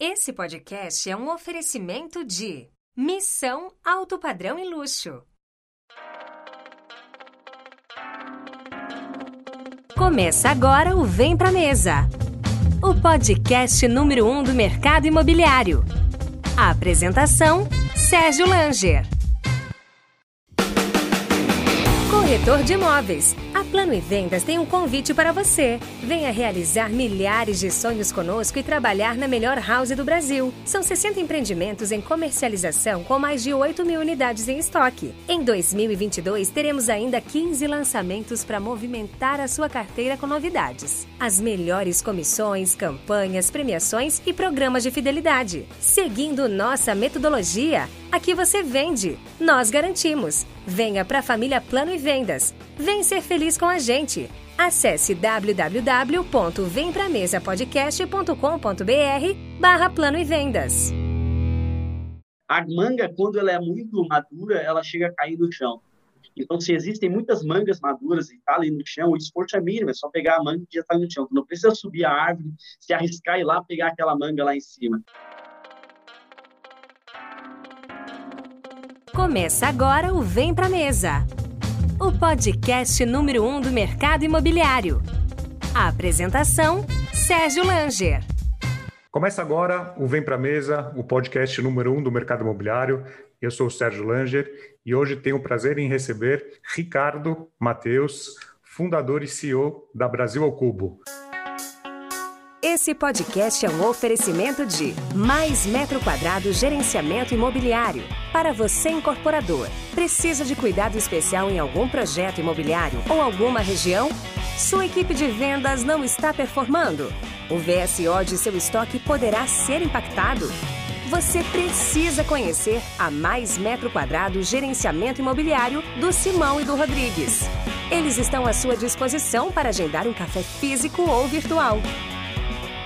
Esse podcast é um oferecimento de Missão Alto Padrão e Luxo. Começa agora o Vem Pra Mesa, o podcast número um do mercado imobiliário. A apresentação: Sérgio Langer. Corretor de imóveis. A Plano e Vendas tem um convite para você. Venha realizar milhares de sonhos conosco e trabalhar na melhor house do Brasil. São 60 empreendimentos em comercialização com mais de 8 mil unidades em estoque. Em 2022, teremos ainda 15 lançamentos para movimentar a sua carteira com novidades. As melhores comissões, campanhas, premiações e programas de fidelidade. Seguindo nossa metodologia, aqui você vende, nós garantimos. Venha para a família Plano e Vendas. Vem ser feliz com a gente. Acesse www.vempramesapodcast.com.br barra Plano e Vendas. A manga, quando ela é muito madura, ela chega a cair no chão. Então, se existem muitas mangas maduras e está ali no chão, o esforço é mínimo, é só pegar a manga e já está no chão. não precisa subir a árvore, se arriscar e ir lá pegar aquela manga lá em cima. Começa agora o Vem Pra Mesa, o podcast número um do mercado imobiliário. A apresentação: Sérgio Langer. Começa agora o Vem Pra Mesa, o podcast número um do mercado imobiliário. Eu sou o Sérgio Langer e hoje tenho o prazer em receber Ricardo Mateus, fundador e CEO da Brasil ao Cubo. Esse podcast é um oferecimento de Mais Metro Quadrado Gerenciamento Imobiliário. Para você, incorporador, precisa de cuidado especial em algum projeto imobiliário ou alguma região? Sua equipe de vendas não está performando? O VSO de seu estoque poderá ser impactado? Você precisa conhecer a Mais Metro Quadrado Gerenciamento Imobiliário do Simão e do Rodrigues. Eles estão à sua disposição para agendar um café físico ou virtual.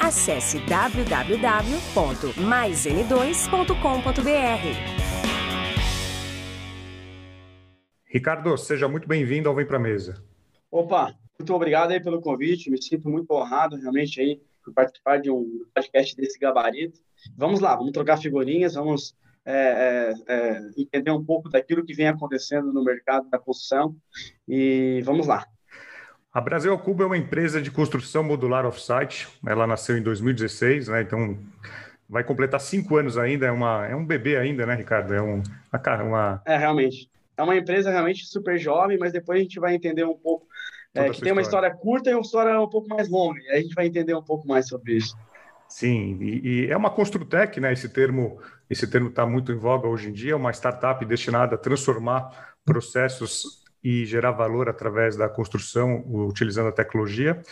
Acesse www.maisn2.com.br. Ricardo, seja muito bem-vindo ao Vem Pra Mesa. Opa, muito obrigado aí pelo convite, me sinto muito honrado realmente aí por participar de um podcast desse gabarito. Vamos lá, vamos trocar figurinhas, vamos é, é, é, entender um pouco daquilo que vem acontecendo no mercado da construção e vamos lá. A Brasil Cubo é uma empresa de construção modular off-site. Ela nasceu em 2016, né? Então vai completar cinco anos ainda. É, uma, é um bebê ainda, né, Ricardo? É um, uma, uma... É, realmente. É uma empresa realmente super jovem, mas depois a gente vai entender um pouco é, que tem uma história curta e uma história um pouco mais longa. E aí a gente vai entender um pouco mais sobre isso. Sim, e, e é uma Construtec, né? Esse termo esse termo está muito em voga hoje em dia, é uma startup destinada a transformar processos e gerar valor através da construção, utilizando a tecnologia,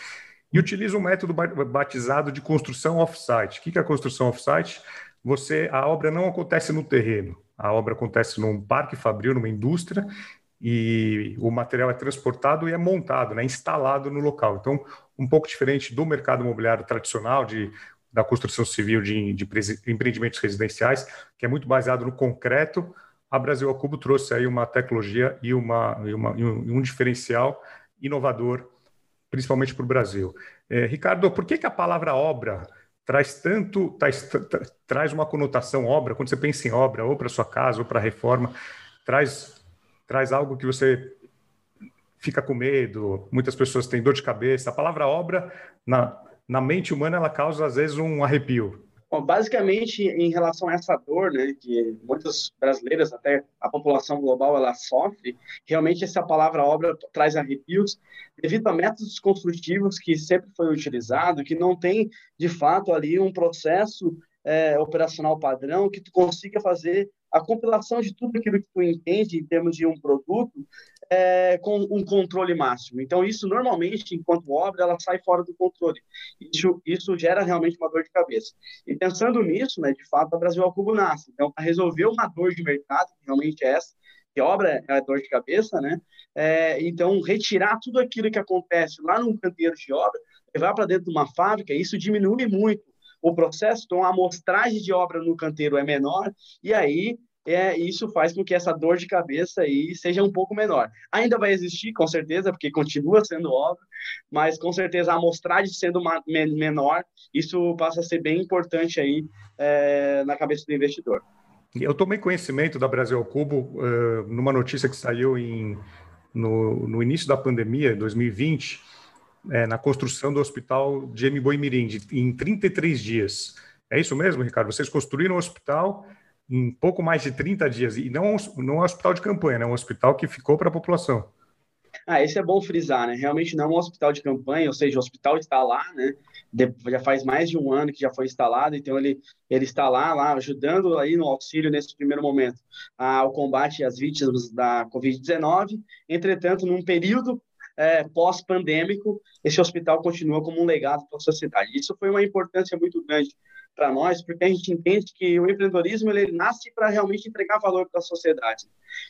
e utiliza um método batizado de construção off-site. O que é a construção off-site? Você, a obra não acontece no terreno, a obra acontece num parque fabril, numa indústria, e o material é transportado e é montado, né, instalado no local. Então, um pouco diferente do mercado imobiliário tradicional, de, da construção civil de, de empreendimentos residenciais, que é muito baseado no concreto, a Brasil ao Cubo trouxe aí uma tecnologia e, uma, e, uma, e um, diferencial inovador, principalmente para o Brasil. É, Ricardo, por que, que a palavra obra traz tanto, traz, traz uma conotação obra, quando você pensa em obra, ou para sua casa, ou para reforma, traz, traz algo que você fica com medo, muitas pessoas têm dor de cabeça. A palavra obra, na, na mente humana, ela causa, às vezes, um arrepio. Bom, basicamente, em relação a essa dor, né, que muitas brasileiras, até a população global, ela sofre, realmente essa palavra obra traz arrepios devido a métodos construtivos que sempre foi utilizado, que não tem, de fato, ali um processo é, operacional padrão que tu consiga fazer a compilação de tudo aquilo que tu entende em termos de um produto é, com um controle máximo. Então, isso normalmente, enquanto obra, ela sai fora do controle. Isso, isso gera realmente uma dor de cabeça. E pensando nisso, né, de fato, a Brasil ao Cubo nasce. Então, para resolver uma dor de mercado, que realmente é essa, que obra é dor de cabeça, né? É, então, retirar tudo aquilo que acontece lá num canteiro de obra, levar para dentro de uma fábrica, isso diminui muito o processo, então a amostragem de obra no canteiro é menor, e aí é, isso faz com que essa dor de cabeça aí seja um pouco menor. Ainda vai existir, com certeza, porque continua sendo obra, mas com certeza a amostragem sendo uma, menor, isso passa a ser bem importante aí é, na cabeça do investidor. Eu tomei conhecimento da Brasil ao Cubo uh, numa notícia que saiu em, no, no início da pandemia, 2020, é, na construção do hospital de. Boimirim, em 33 dias. É isso mesmo, Ricardo? Vocês construíram o um hospital em pouco mais de 30 dias, e não, não é um hospital de campanha, né? é um hospital que ficou para a população. Ah, esse é bom frisar, né? Realmente não é um hospital de campanha, ou seja, o hospital está lá, né? já faz mais de um ano que já foi instalado, então ele, ele está lá, lá ajudando aí no auxílio nesse primeiro momento ao combate às vítimas da Covid-19. Entretanto, num período é, pós-pandêmico, esse hospital continua como um legado para a sociedade. Isso foi uma importância muito grande para nós, porque a gente entende que o empreendedorismo ele nasce para realmente entregar valor para a sociedade.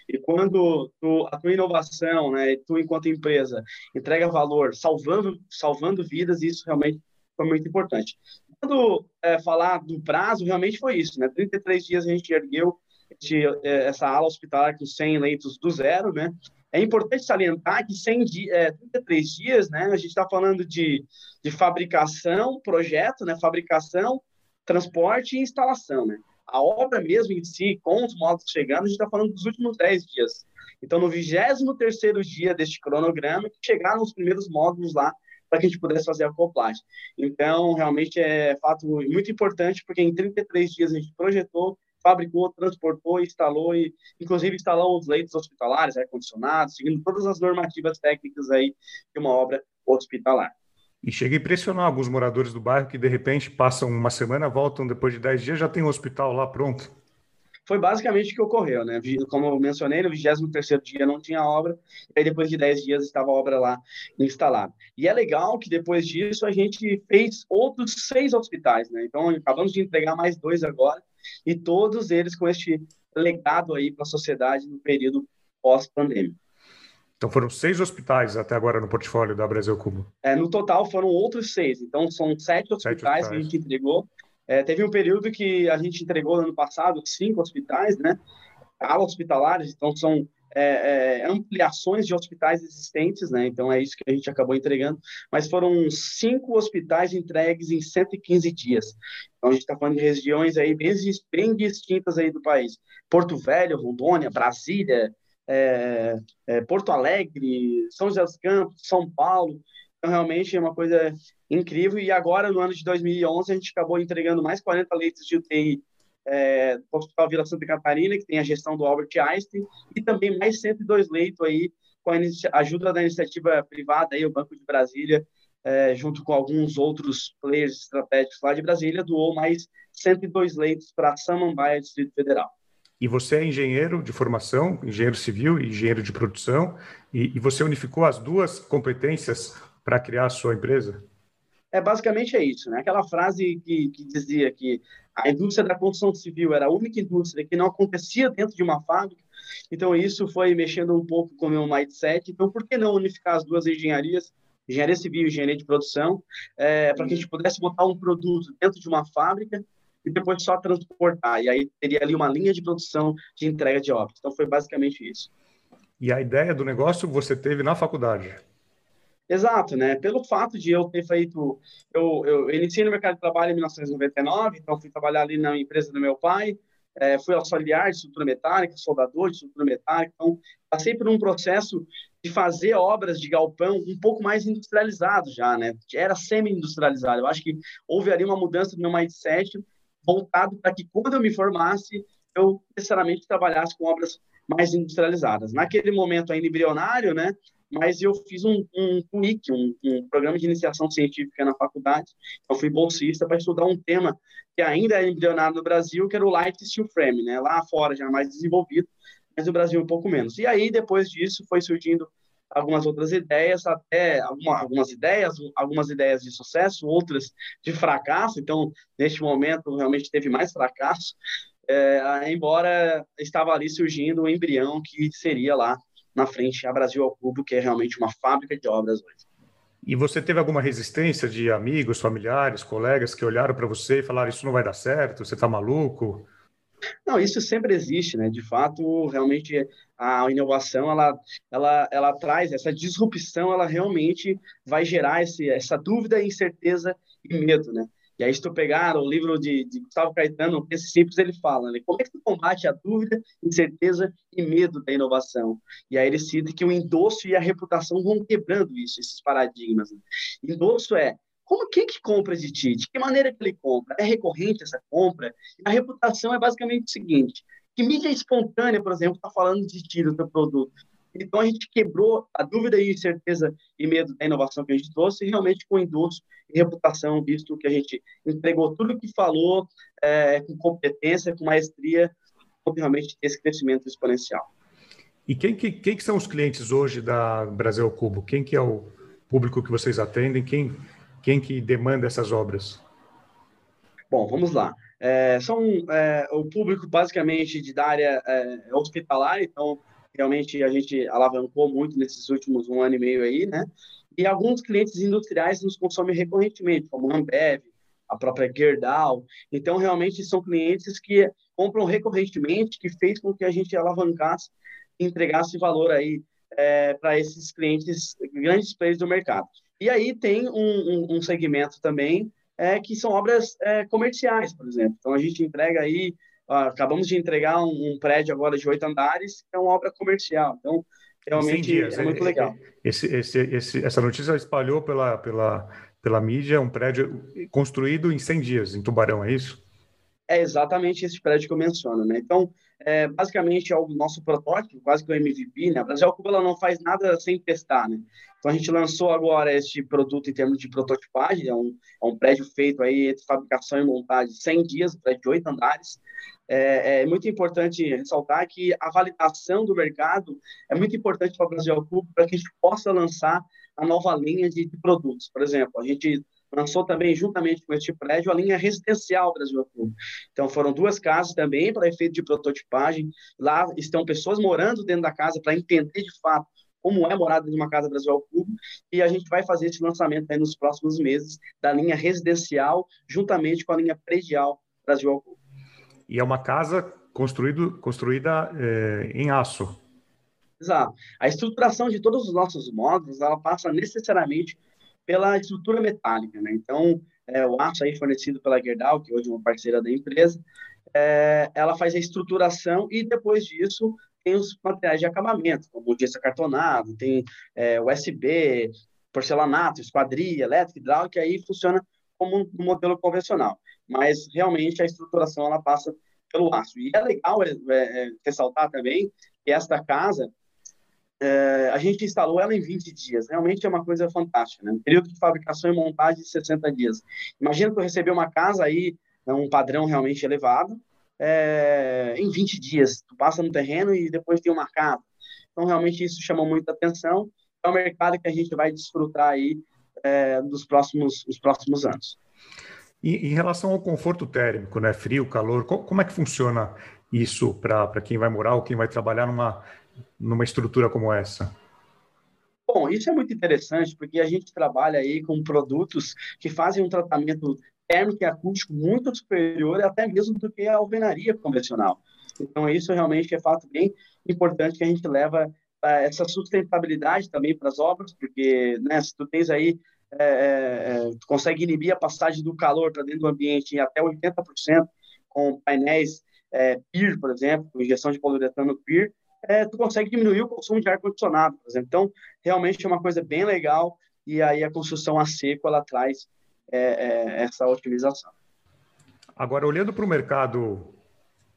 E quando tu, a tua inovação, né, tu enquanto empresa entrega valor, salvando salvando vidas, isso realmente foi muito importante. Quando é, falar do prazo, realmente foi isso, né? 33 dias a gente ergueu esse, é, essa ala hospitalar com 100 leitos do zero, né? É importante salientar que 100 dias, é, 33 dias, né? A gente está falando de, de fabricação, projeto, né? Fabricação, transporte e instalação, né? A obra mesmo em si, com os módulos chegando, a gente está falando dos últimos 10 dias. Então, no 23º dia deste cronograma, chegaram os primeiros módulos lá para que a gente pudesse fazer a acoplagem. Então, realmente é fato muito importante, porque em 33 dias a gente projetou, fabricou, transportou, instalou e, inclusive, instalou os leitos hospitalares, ar-condicionado, seguindo todas as normativas técnicas aí de uma obra hospitalar. E chega a impressionar alguns moradores do bairro que, de repente, passam uma semana, voltam depois de 10 dias, já tem um hospital lá pronto. Foi basicamente o que ocorreu, né? Como eu mencionei, no 23º dia não tinha obra, e aí depois de 10 dias estava a obra lá instalada. E é legal que depois disso a gente fez outros seis hospitais, né? Então, acabamos de entregar mais dois agora, e todos eles com este legado aí para a sociedade no período pós-pandêmico. Então foram seis hospitais até agora no portfólio da Brasil Cubo. É, no total foram outros seis. Então são sete hospitais, sete hospitais. que a gente entregou. É, teve um período que a gente entregou no ano passado cinco hospitais, né? Alas hospitalares, então são é, é, ampliações de hospitais existentes, né? Então é isso que a gente acabou entregando. Mas foram cinco hospitais entregues em 115 dias. Então a gente está falando de regiões aí bem, bem distintas aí do país. Porto Velho, Rondônia, Brasília, é, é, Porto Alegre, São José dos Campos, São Paulo. Então, realmente é uma coisa incrível. E agora, no ano de 2011, a gente acabou entregando mais 40 leitos de UTI é, do Hospital Vila Santa Catarina, que tem a gestão do Albert Einstein, e também mais 102 leitos aí com a ajuda da iniciativa privada, aí, o Banco de Brasília, é, junto com alguns outros players estratégicos lá de Brasília, doou mais 102 leitos para Samambaia, Distrito Federal. E você é engenheiro de formação, engenheiro civil e engenheiro de produção, e, e você unificou as duas competências para criar a sua empresa? É basicamente é isso, né? Aquela frase que, que dizia que a indústria da construção civil era a única indústria que não acontecia dentro de uma fábrica. Então isso foi mexendo um pouco com o meu mindset. Então por que não unificar as duas engenharias, engenharia civil e engenharia de produção, é, para que a gente pudesse botar um produto dentro de uma fábrica e depois só transportar. E aí teria ali uma linha de produção de entrega de obras. Então foi basicamente isso. E a ideia do negócio você teve na faculdade? Exato, né? Pelo fato de eu ter feito, eu, eu iniciei no mercado de trabalho em 1999, então fui trabalhar ali na empresa do meu pai, é, fui auxiliar de estrutura metálica, soldador de estrutura metálica, então passei por um processo de fazer obras de galpão um pouco mais industrializado já, né? Era semi-industrializado. Eu acho que houve ali uma mudança no meu mindset voltado para que quando eu me formasse, eu necessariamente trabalhasse com obras mais industrializadas. Naquele momento ainda embrionário, né? Mas eu fiz um, um um, um, programa de iniciação científica na faculdade. Eu fui bolsista para estudar um tema que ainda é embrionário no Brasil, que era o Light Steel Frame, né? Lá fora já mais desenvolvido, mas no Brasil um pouco menos. E aí, depois disso, foi surgindo algumas outras ideias, até alguma, algumas ideias, algumas ideias de sucesso, outras de fracasso. Então, neste momento, realmente teve mais fracasso, é, embora estava ali surgindo o embrião que seria lá na frente a Brasil ao Cubo, que é realmente uma fábrica de obras hoje. E você teve alguma resistência de amigos, familiares, colegas que olharam para você e falaram: Isso não vai dar certo, você está maluco? Não, isso sempre existe, né? De fato, realmente a inovação ela, ela, ela traz essa disrupção, ela realmente vai gerar esse, essa dúvida, incerteza e medo, né? E aí, se tu pegar o livro de, de Gustavo Caetano, esse simples, ele fala, né? Como é que tu combate a dúvida, incerteza e medo da inovação? E aí ele cita que o endosso e a reputação vão quebrando isso, esses paradigmas. Né? Endosso é como quem que compra de ti? De que maneira que ele compra? É recorrente essa compra? A reputação é basicamente o seguinte: que mídia espontânea, por exemplo, está falando de ti, do teu produto. Então a gente quebrou a dúvida e incerteza e medo da inovação que a gente trouxe, realmente com endosso e reputação, visto que a gente entregou tudo o que falou é, com competência, com maestria, realmente esse crescimento exponencial. E quem que, quem que são os clientes hoje da Brasil Cubo? Quem que é o público que vocês atendem? Quem, quem que demanda essas obras? Bom, vamos lá. É, são é, o público basicamente de da área é, hospitalar, então realmente a gente alavancou muito nesses últimos um ano e meio aí, né? E alguns clientes industriais nos consomem recorrentemente, como a Ambev, a própria Gerdau. Então, realmente são clientes que compram recorrentemente, que fez com que a gente alavancasse entregasse valor aí é, para esses clientes, grandes players do mercado. E aí tem um, um, um segmento também é, que são obras é, comerciais, por exemplo. Então a gente entrega aí, ó, acabamos de entregar um, um, prédio agora de oito andares, que é uma obra comercial. Então realmente dias, é muito legal. Esse, esse, esse, essa notícia espalhou pela, pela, pela mídia, um prédio construído em 100 dias, em Tubarão, é isso? É exatamente esse prédio que eu menciono, né? Então, é, basicamente é o nosso protótipo, quase que o MVP, né? A Brasil Cuba ela não faz nada sem testar, né? Então a gente lançou agora este produto em termos de prototipagem, é um, é um prédio feito aí entre fabricação e montagem 100 dias, um prédio de oito andares. É, é, muito importante ressaltar que a validação do mercado é muito importante para o Brasil Cuba para que a gente possa lançar a nova linha de, de produtos. Por exemplo, a gente lançou também, juntamente com este prédio, a linha residencial Brasil Clube. Então, foram duas casas também para efeito de prototipagem. Lá estão pessoas morando dentro da casa para entender de fato como é morada de uma casa Brasil Clube, e a gente vai fazer esse lançamento aí nos próximos meses da linha residencial, juntamente com a linha predial Brasil Clube. E é uma casa construído, construída é, em aço. Exato. A estruturação de todos os nossos módulos, ela passa necessariamente pela estrutura metálica, né? Então, é, o aço aí fornecido pela Gerdau, que hoje é uma parceira da empresa, é, ela faz a estruturação e depois disso tem os materiais de acabamento, como o gesso acartonado, tem é, USB, porcelanato, esquadria, elétrica, hidráulica, aí funciona como um modelo convencional. Mas realmente a estruturação ela passa pelo aço. E é legal é, é ressaltar também que esta casa é, a gente instalou ela em 20 dias. Realmente é uma coisa fantástica, né? Período de fabricação e montagem de 60 dias. Imagina tu receber uma casa aí, né, um padrão realmente elevado, é, em 20 dias. Tu passa no terreno e depois tem uma casa. Então, realmente, isso chama muita atenção. É um mercado que a gente vai desfrutar aí é, dos próximos, os próximos anos. E em relação ao conforto térmico, né? Frio, calor, como é que funciona isso para quem vai morar ou quem vai trabalhar numa numa estrutura como essa? Bom, isso é muito interessante porque a gente trabalha aí com produtos que fazem um tratamento térmico e acústico muito superior até mesmo do que a alvenaria convencional. Então, isso realmente é fato bem importante que a gente leva eh, essa sustentabilidade também para as obras, porque né, se tu tens aí, é, é, tu consegue inibir a passagem do calor para dentro do ambiente em até 80% com painéis é, PIR, por exemplo, com injeção de poliuretano PIR, é, tu consegue diminuir o consumo de ar-condicionado, por exemplo. Então, realmente é uma coisa bem legal e aí a construção a seco, ela traz é, é, essa otimização. Agora, olhando para o mercado,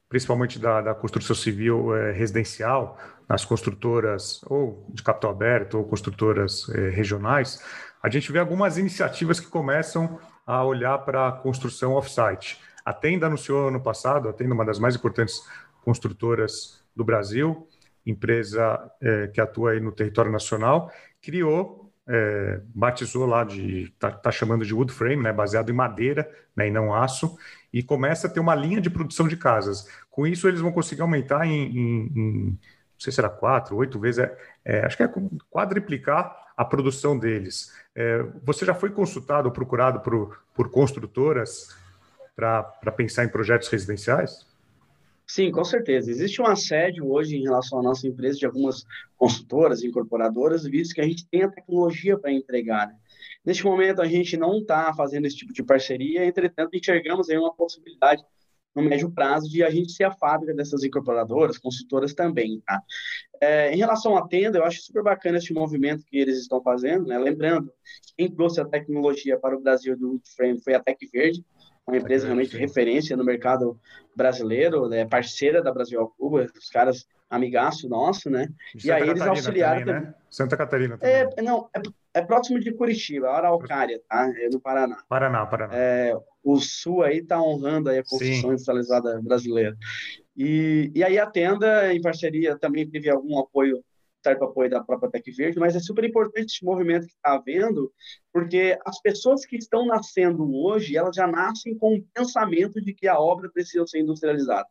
principalmente da, da construção civil é, residencial, nas construtoras ou de capital aberto ou construtoras é, regionais, a gente vê algumas iniciativas que começam a olhar para a construção off-site. A Tenda anunciou ano passado, a Tenda é uma das mais importantes construtoras do Brasil, empresa é, que atua aí no território nacional, criou, é, batizou lá de, tá, tá, chamando de wood frame, né, baseado em madeira né, e não aço, e começa a ter uma linha de produção de casas. Com isso, eles vão conseguir aumentar em, em, em não sei se era quatro, oito vezes, é, é, acho que é quadriplicar a produção deles. É, você já foi consultado ou procurado por, por construtoras para pensar em projetos residenciais? Sim, com certeza. Existe um assédio hoje em relação à nossa empresa de algumas consultoras, incorporadoras, visto que a gente tem a tecnologia para entregar. Né? Neste momento, a gente não está fazendo esse tipo de parceria, entretanto, enxergamos aí uma possibilidade no médio prazo de a gente ser a fábrica dessas incorporadoras, consultoras também, tá? É, em relação à tenda, eu acho super bacana esse movimento que eles estão fazendo, né? Lembrando, quem trouxe a tecnologia para o Brasil do Frame foi a Tec Verde, uma empresa realmente de referência no mercado brasileiro, né, parceira da Brasil ao Cuba, os caras amigaço nosso, né? e aí eles auxiliaram também, né? Santa Catarina também. É, não, é, é, próximo de Curitiba, a Araucária, tá? É no Paraná. Paraná, Paraná. É, o Sul aí está honrando aí a construção Sim. industrializada brasileira. E, e aí a Tenda, em parceria, também teve algum apoio certo apoio da própria Tec Verde, mas é super importante esse movimento que está havendo, porque as pessoas que estão nascendo hoje, elas já nascem com o pensamento de que a obra precisa ser industrializada.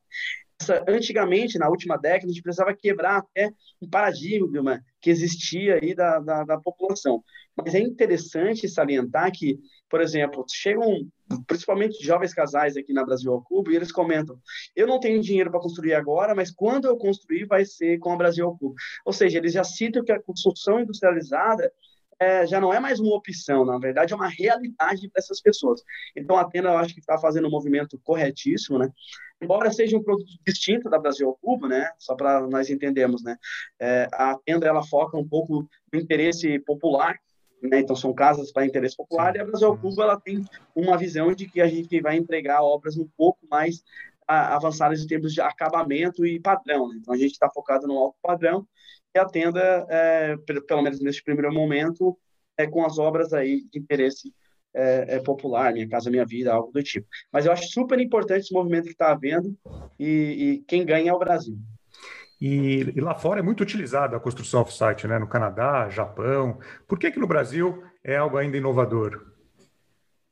Essa, antigamente, na última década, a gente precisava quebrar até um paradigma que existia aí da, da, da população. Mas é interessante salientar que, por exemplo, chegam principalmente jovens casais aqui na Brasil ao Cubo e eles comentam: eu não tenho dinheiro para construir agora, mas quando eu construir vai ser com a Brasil ao Cubo. Ou seja, eles já citam que a construção industrializada é, já não é mais uma opção, na verdade é uma realidade para essas pessoas. Então a Tenda eu acho que está fazendo um movimento corretíssimo, né? Embora seja um produto distinto da Brasil ao Cubo, né? Só para nós entendermos, né? É, a Tenda ela foca um pouco no interesse popular né? Então são casas para interesse popular e a Brasil Cuba ela tem uma visão de que a gente vai entregar obras um pouco mais a, avançadas em termos de acabamento e padrão. Né? Então a gente está focado no alto padrão e a tenda, é, pelo menos nesse primeiro momento, é com as obras aí de interesse é, é, popular, Minha Casa Minha Vida, algo do tipo. Mas eu acho super importante esse movimento que está havendo e, e quem ganha é o Brasil. E, e, lá fora é muito utilizada a construção off-site, né? no Canadá, Japão. Por que, que no Brasil é algo ainda inovador?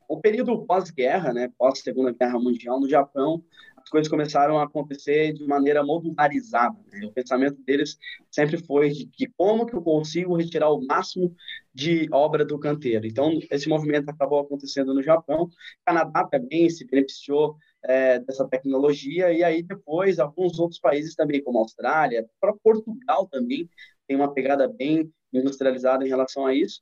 O período pós-guerra, né, pós-segunda guerra mundial, no Japão, as coisas começaram a acontecer de maneira modularizada. Né? O pensamento deles sempre foi de que como que eu consigo retirar o máximo de obra do canteiro. Então, esse movimento acabou acontecendo no Japão. O Canadá também se beneficiou é, dessa tecnologia, e aí depois alguns outros países também, como a Austrália, para Portugal também, tem uma pegada bem industrializada em relação a isso.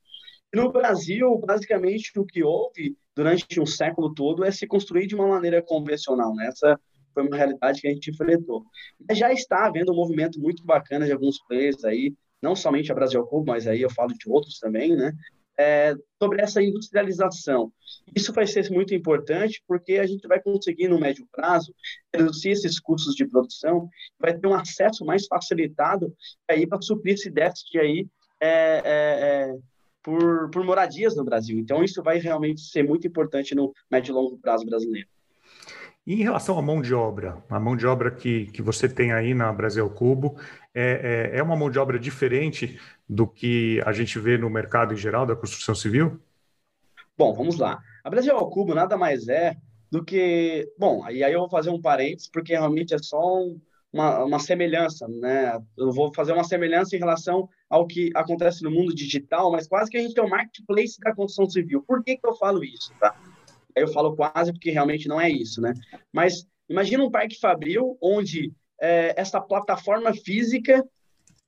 E no Brasil, basicamente, o que houve durante um século todo é se construir de uma maneira convencional. Né? Essa foi uma realidade que a gente enfrentou. Já está havendo um movimento muito bacana de alguns players aí, não somente a Brasil Cubo, mas aí eu falo de outros também, né? É, sobre essa industrialização. Isso vai ser muito importante porque a gente vai conseguir, no médio prazo, reduzir esses custos de produção, vai ter um acesso mais facilitado aí para suprir esse déficit aí é, é, é, por, por moradias no Brasil. Então, isso vai realmente ser muito importante no médio e longo prazo brasileiro. E em relação à mão de obra, a mão de obra que, que você tem aí na Brasil Cubo, é, é, é uma mão de obra diferente do que a gente vê no mercado em geral da construção civil? Bom, vamos lá. A Brasil Cubo nada mais é do que. Bom, e aí eu vou fazer um parênteses, porque realmente é só um, uma, uma semelhança, né? Eu vou fazer uma semelhança em relação ao que acontece no mundo digital, mas quase que a gente tem um marketplace da construção civil. Por que, que eu falo isso, tá? Eu falo quase porque realmente não é isso, né? Mas imagina um parque fabril onde é, essa plataforma física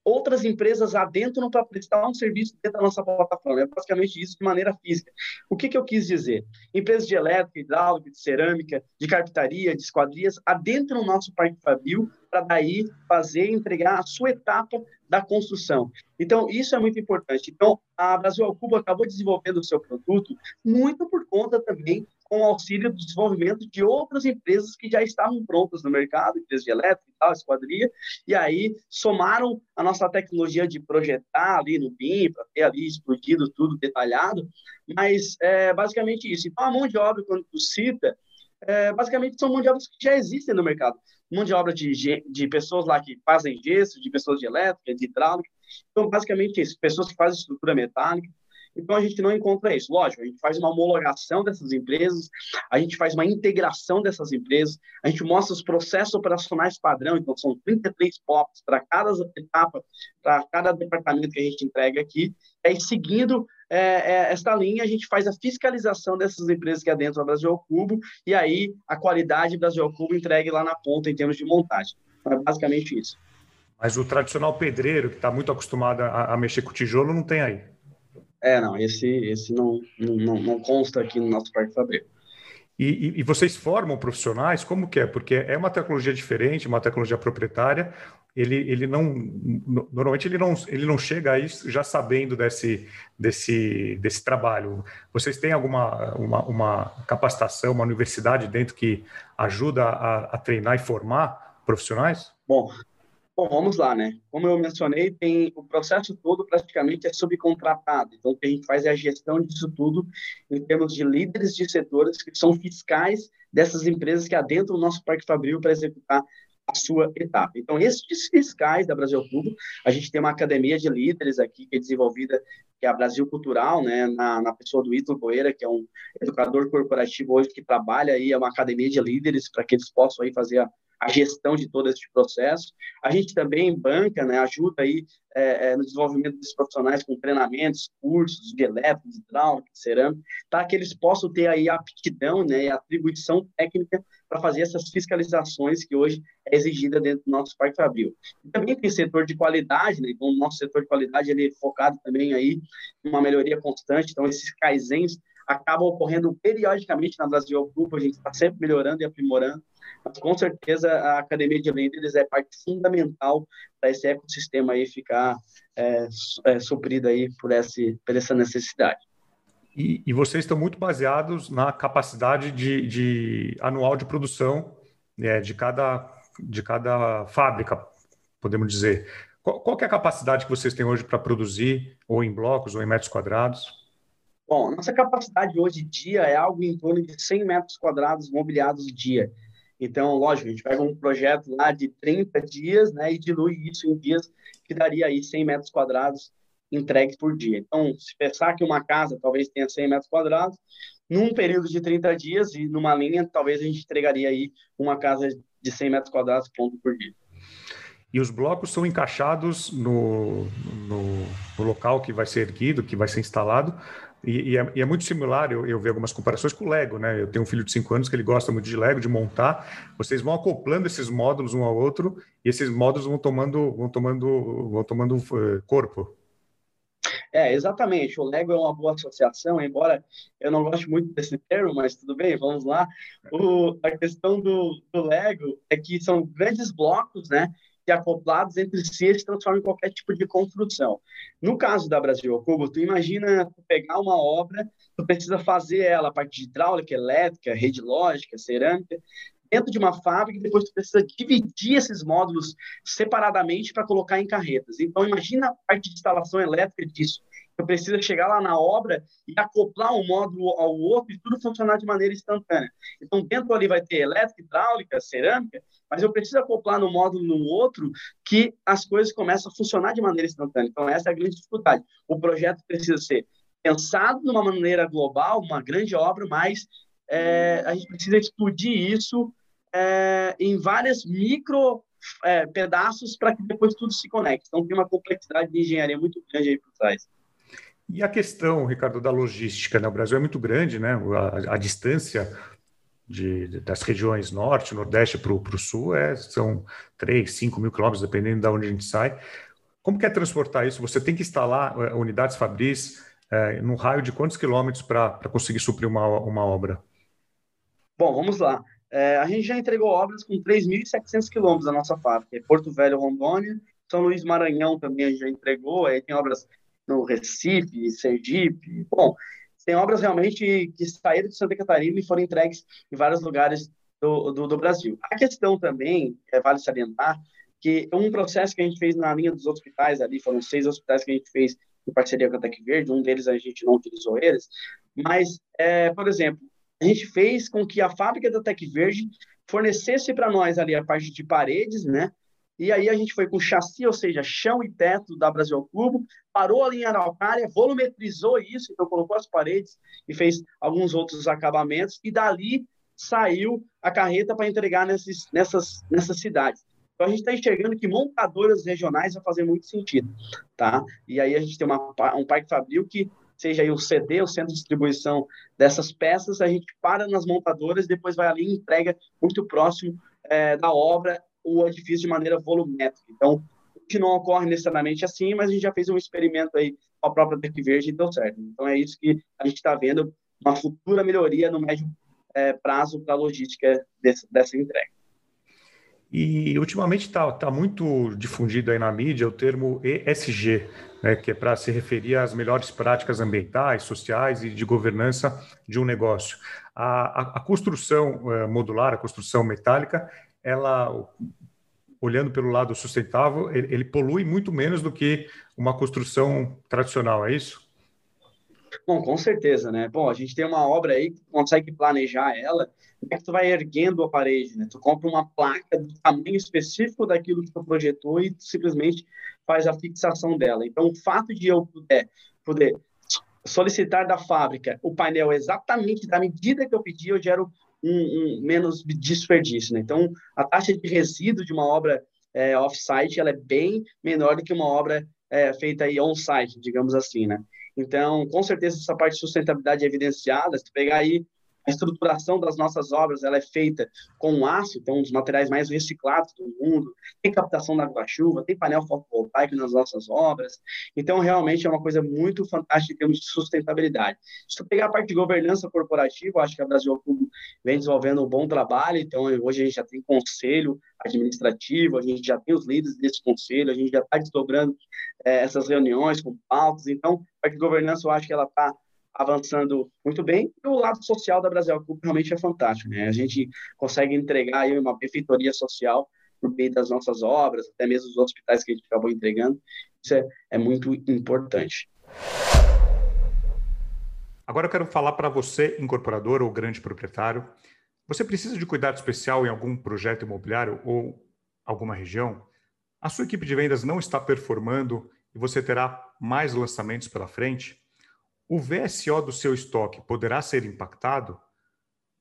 outras empresas adentram para prestar um serviço dentro da nossa plataforma. É basicamente isso de maneira física. O que, que eu quis dizer? Empresas de elétrica, hidráulica, de cerâmica, de carpintaria, de esquadrias, adentram o nosso parque fabril para daí fazer entregar a sua etapa da construção. Então, isso é muito importante. Então, a Brasil Cuba acabou desenvolvendo o seu produto muito por conta também com o auxílio do desenvolvimento de outras empresas que já estavam prontas no mercado, empresas de elétrica e tal, esquadria, e aí somaram a nossa tecnologia de projetar ali no BIM, para ter ali explodido tudo detalhado, mas é basicamente isso. Então, a mão de obra, quando tu cita, é, basicamente são mão de obras que já existem no mercado. Mão de obra de, de pessoas lá que fazem gesso, de pessoas de elétrica, de hidráulica. Então, basicamente isso. Pessoas que fazem estrutura metálica, Então a gente não encontra isso. Lógico, a gente faz uma homologação dessas empresas, a gente faz uma integração dessas empresas, a gente mostra os processos operacionais padrão, então são 33 POPs para cada etapa, para cada departamento que a gente entrega aqui. E seguindo é, é, esta linha, a gente faz a fiscalização dessas empresas que é dentro da Brasil Cubo, e aí a qualidade Brasil Cubo entregue lá na ponta em termos de montagem. Então, é basicamente isso. Mas o tradicional pedreiro, que está muito acostumado a, a, mexer com tijolo, não tem aí. É, não, esse, esse não, não, não consta aqui no nosso parque fabril. E, e, e, vocês formam profissionais? Como que é? Porque é uma tecnologia diferente, uma tecnologia proprietária. Ele, ele não normalmente ele não, ele não chega aí já sabendo desse, desse, desse trabalho. Vocês têm alguma uma, uma capacitação, uma universidade dentro que ajuda a, a treinar e formar profissionais? Bom, Bom, vamos lá, né? Como eu mencionei, tem o processo todo praticamente é subcontratado. Então, o que a gente faz é a gestão disso tudo em termos de líderes de setores que são fiscais dessas empresas que adentram o nosso Parque Fabril para executar a sua etapa. Então, esses fiscais da Brasil Cubo, a gente tem uma academia de líderes aqui que é desenvolvida, que é a Brasil Cultural, né, na, na pessoa do Ítalo Poeira, que é um educador corporativo hoje que trabalha aí, é uma academia de líderes para que eles possam aí fazer a, a gestão de todo esse processo. A gente também banca, né, ajuda aí é, é, no desenvolvimento desses profissionais com treinamentos, cursos de elétrica, de hidráulica, cerâmica, para que eles possam ter aí a aptidão né, e a atribuição técnica para fazer essas fiscalizações que hoje é exigida dentro do nosso Parque Fabril. E também tem setor de qualidade, né, então o nosso setor de qualidade ele é focado também aí em uma melhoria constante, então esses kaizens acabam ocorrendo periodicamente na Brasil Grupo, a gente está sempre melhorando e aprimorando, mas com certeza a Academia de Líderes é parte fundamental para esse ecossistema aí ficar é, é, suprido aí por, esse, por essa necessidade. E, e, vocês estão muito baseados na capacidade de, de anual de produção né, de, cada, de cada fábrica, podemos dizer. Qual, qual é a capacidade que vocês têm hoje para produzir, ou em blocos, ou em metros quadrados? Bom, nossa capacidade hoje dia é algo em torno de 100 metros quadrados mobiliados dia. Então, lógico, a gente pega um projeto lá de 30 dias né, e dilui isso em dias, que daria aí 100 metros quadrados entregues por dia. Então, se pensar que uma casa talvez tenha 100 metros quadrados, num período de 30 dias e numa linha, talvez a gente entregaria aí uma casa de 100 metros quadrados ponto por dia. E os blocos são encaixados no, no, no local que vai ser erguido, que vai ser instalado, e, e, é, e, é, muito similar, eu, eu vi algumas comparações com o Lego, né? Eu tenho um filho de 5 anos que ele gosta muito de Lego, de montar. Vocês vão acoplando esses módulos um ao outro e esses módulos vão tomando, vão tomando, vão tomando uh, corpo. É, exatamente. O Lego é uma boa associação, embora eu não goste muito desse termo, mas tudo bem, vamos lá. O, a questão do, do Lego é que são grandes blocos, né? Que acoplados entre si eles transformam em qualquer tipo de construção. No caso da Brasil Cubo, tu imagina tu pegar uma obra, tu precisa fazer ela a parte de hidráulica, elétrica, rede lógica, cerâmica, dentro de uma fábrica, e depois tu precisa dividir esses módulos separadamente para colocar em carretas. Então imagina a parte de instalação elétrica disso eu preciso chegar lá na obra e acoplar um módulo ao outro e tudo funcionar de maneira instantânea. Então, dentro ali vai ter elétrica, hidráulica, cerâmica, mas eu preciso acoplar no módulo no outro que as coisas começam a funcionar de maneira instantânea. Então, essa é a grande dificuldade. O projeto precisa ser pensado de uma maneira global, uma grande obra, mas é, a gente precisa explodir isso é, em várias micro é, pedaços para que depois tudo se conecte. Então, tem uma complexidade de engenharia muito grande aí por trás. E a questão, Ricardo, da logística, né? O Brasil é muito grande, né? A, a distância de, das regiões norte, nordeste para o sul é, são 3, 5 mil quilômetros, dependendo de onde a gente sai. Como que é transportar isso? Você tem que instalar uh, unidades fabris uh, num raio de quantos quilômetros para conseguir suprir uma, uma obra? Bom, vamos lá. É, a gente já entregou obras com 3.700 quilômetros da nossa fábrica. Porto Velho, Rondônia, São Luís, Maranhão também a gente já entregou. Aí tem obras no Recife, Sergipe. Bom, tem obras realmente que saíram de Santa Catarina e foram entregues em vários lugares do, do, do Brasil. A questão também, é, vale salientar, que um processo que a gente fez na linha dos hospitais ali, foram seis hospitais que a gente fez em parceria com a Tec Verde, um deles a gente não utilizou eles, mas, é, por exemplo, a gente fez com que a fábrica da Tec Verde fornecesse para nós ali a parte de paredes, né, E aí a gente foi com chassi, ou seja, chão e teto da Brasil Cubo, parou ali em Araucária, volumetrizou isso, então colocou as paredes e fez alguns outros acabamentos, e dali saiu a carreta para entregar nesses, nessas, nessas cidades. Então a gente está enxergando que montadoras regionais vai fazer muito sentido, tá? E aí a gente tem uma, um parque fabril que seja aí o CD, o centro de distribuição dessas peças, a gente para nas montadoras, depois vai ali e entrega muito próximo é, da obra o edifício de maneira volumétrica. Então, que não ocorre necessariamente assim, mas a gente já fez um experimento aí com a própria Tec Verde e deu certo. Então, é isso que a gente está vendo, uma futura melhoria no médio é, prazo para a logística desse, dessa entrega. E ultimamente está tá muito difundido aí na mídia o termo ESG, né, que é para se referir às melhores práticas ambientais, sociais e de governança de um negócio. A, a, a construção uh, modular, a construção metálica, ela, olhando pelo lado sustentável, ele, ele polui muito menos do que uma construção tradicional, é isso? Bom, com certeza, né? Bom, a gente tem uma obra aí que consegue planejar ela, como é que tu vai erguendo a parede, né? Tu compra uma placa do tamanho específico daquilo que tu projetou e tu simplesmente faz a fixação dela. Então, o fato de eu puder, poder solicitar da fábrica o painel exatamente da medida que eu pedi, eu gero um, um menos desperdício, né? Então, a taxa de resíduo de uma obra é, off-site, ela é bem menor do que uma obra é, feita aí on-site, digamos assim, né? Então, com certeza, essa parte de sustentabilidade é evidenciada. Se tu pegar aí a estruturação das nossas obras ela é feita com aço, então um dos materiais mais reciclados do mundo. Tem captação da água-chuva, tem painel fotovoltaico nas nossas obras. Então, realmente é uma coisa muito fantástica em termos de sustentabilidade. Se tu pegar a parte de governança corporativa, acho que a Brasil Cubo vem desenvolvendo um bom trabalho. Então, hoje a gente já tem conselho administrativo, a gente já tem os líderes desse conselho, a gente já está desdobrando é, essas reuniões com pautas. Então, a parte de governança, eu acho que ela está avançando muito bem. E o lado social da Brasil Cup realmente é fantástico. Né? A gente consegue entregar aí uma benfeitoria social por meio das nossas obras, até mesmo os hospitais que a gente acabou entregando. Isso é, é muito importante. Agora eu quero falar para você, incorporador ou grande proprietário. Você precisa de cuidado especial em algum projeto imobiliário ou alguma região? A sua equipe de vendas não está performando e você terá mais lançamentos pela frente? O VSO do seu estoque poderá ser impactado,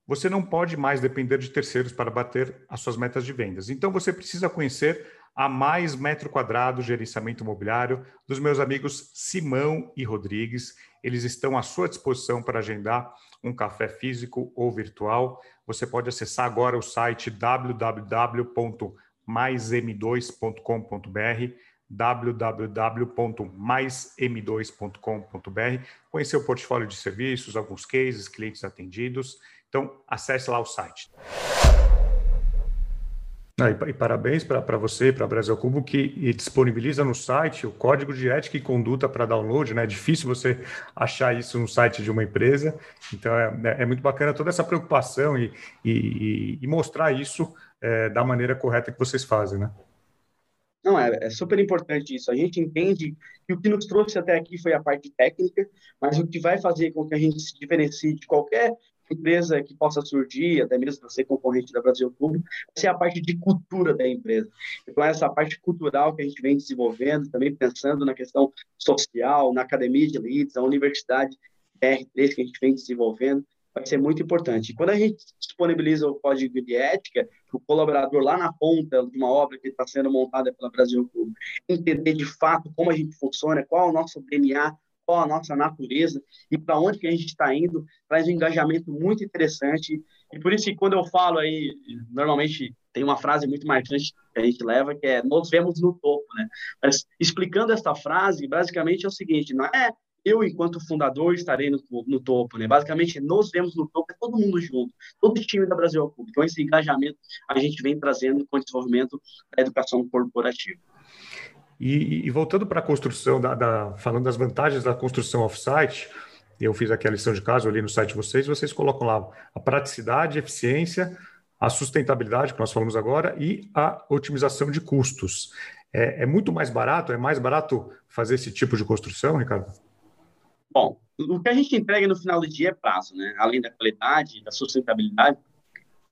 você não pode mais depender de terceiros para bater as suas metas de vendas. Então você precisa conhecer a Mais Metro Quadrado Gerenciamento Imobiliário dos meus amigos Simão e Rodrigues. Eles estão à sua disposição para agendar um café físico ou virtual. Você pode acessar agora o site www.maism2.com.br www.maism2.com.br, conhecer o portfólio de serviços, alguns cases, clientes atendidos. Então, acesse lá o site. Ah, e, e, parabéns para você, para a Brasil Cubo, que disponibiliza no site o código de ética e conduta para download. Né? É difícil você achar isso no site de uma empresa. Então, é, é, é muito bacana toda essa preocupação e, e, e mostrar isso é, da maneira correta que vocês fazem. Né? Não, é, é super importante isso. A gente entende que o que nos trouxe até aqui foi a parte técnica, mas o que vai fazer com que a gente se diferencie de qualquer empresa que possa surgir, até mesmo ser concorrente da Brasil vai ser a parte de cultura da empresa. Então, essa parte cultural que a gente vem desenvolvendo, também pensando na questão social, na academia de leads, a universidade R3 que a gente vem desenvolvendo, vai ser muito importante. Quando a gente disponibiliza o código de ética, o colaborador lá na ponta de uma obra que está sendo montada pela Brasil Clube, entender de fato como a gente funciona, qual é o nosso DNA, qual a nossa natureza e para onde que a gente está indo, traz um engajamento muito interessante. E por isso que quando eu falo aí, normalmente tem uma frase muito marcante que a gente leva, que é nos vemos no topo, né? Mas explicando essa frase, basicamente é o seguinte, não é eu, enquanto fundador, estarei no, no, topo, né? Basicamente, nós vemos no topo, é todo mundo junto, todo time da Brasil Clube. Então, esse engajamento a gente vem trazendo com o desenvolvimento da educação corporativa. E, e voltando para a construção, da, da, falando das vantagens da construção off-site, eu fiz aqui a lição de casa ali no site de vocês, vocês colocam lá a praticidade, eficiência, a sustentabilidade, que nós falamos agora, e a otimização de custos. É, é muito mais barato, é mais barato fazer esse tipo de construção, Ricardo? Bom, o que a gente entrega no final do dia é prazo, né? Além da qualidade, da sustentabilidade,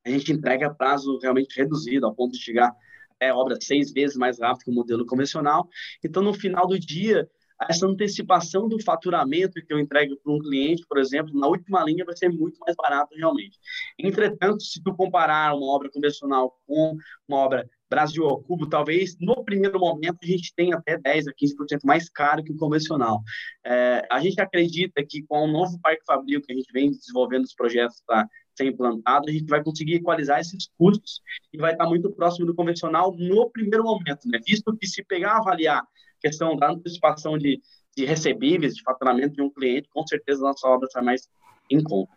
a gente entrega prazo realmente reduzido, ao ponto de chegar até obras seis vezes mais rápido que o modelo convencional. Então, no final do dia, essa antecipação do faturamento que eu entrego para um cliente, por exemplo, na última linha vai ser muito mais barato realmente. Entretanto, se tu comparar uma obra convencional com uma obra Brasil ao cubo, talvez no primeiro momento a gente tenha até 10 a 15% mais caro que o convencional. É, a gente acredita que com o novo Parque Fabril que a gente vem desenvolvendo os projetos para ser implantado, a gente vai conseguir equalizar esses custos e vai estar muito próximo do convencional no primeiro momento, né? Visto que se pegar avaliar questão da antecipação de, de recebíveis, de faturamento de um cliente, com certeza a nossa obra está mais em conta.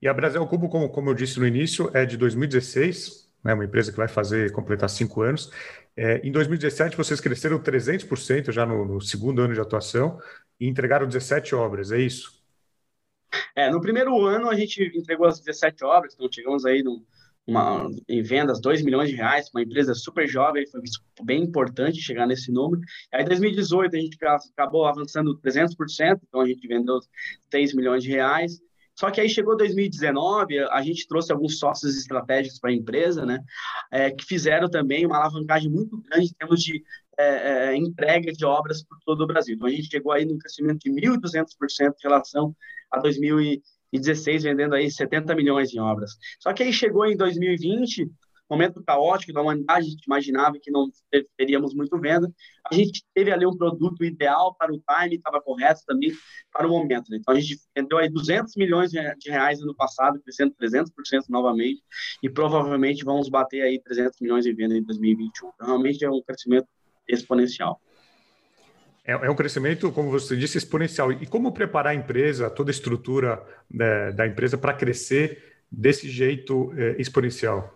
E a Brasil Cubo, como, como eu disse no início, é de 2016, né, uma empresa que vai fazer completar cinco anos. É, em 2017, vocês cresceram 300% já no, no, segundo ano de atuação e entregaram 17 obras, é isso? É, no primeiro ano a gente entregou as 17 obras, então chegamos aí no, uma, em vendas 2 milhões de reais, uma empresa super jovem, foi bem importante chegar nesse número. Aí, em 2018, a gente acabou avançando 300%, então a gente vendeu 6 milhões de reais. Só que aí chegou 2019, a gente trouxe alguns sócios estratégicos para a empresa, né, é, que fizeram também uma alavancagem muito grande em termos de é, é, entrega de obras por todo o Brasil. Então, a gente chegou aí no crescimento de 1.200% em relação a 2019 e 16 vendendo aí 70 milhões em obras. Só que aí chegou em 2020, momento caótico da humanidade, a gente imaginava que não teríamos muito venda. A gente teve ali um produto ideal para o time, estava correto também para o momento. Né? Então a gente vendeu aí 200 milhões de reais no passado, crescendo 300% novamente, e provavelmente vamos bater aí 300 milhões de venda em 2021. Então, realmente é um crescimento exponencial. É, é, um crescimento, como você disse, exponencial. E como preparar a empresa, toda a estrutura né, da empresa para crescer desse jeito é, exponencial?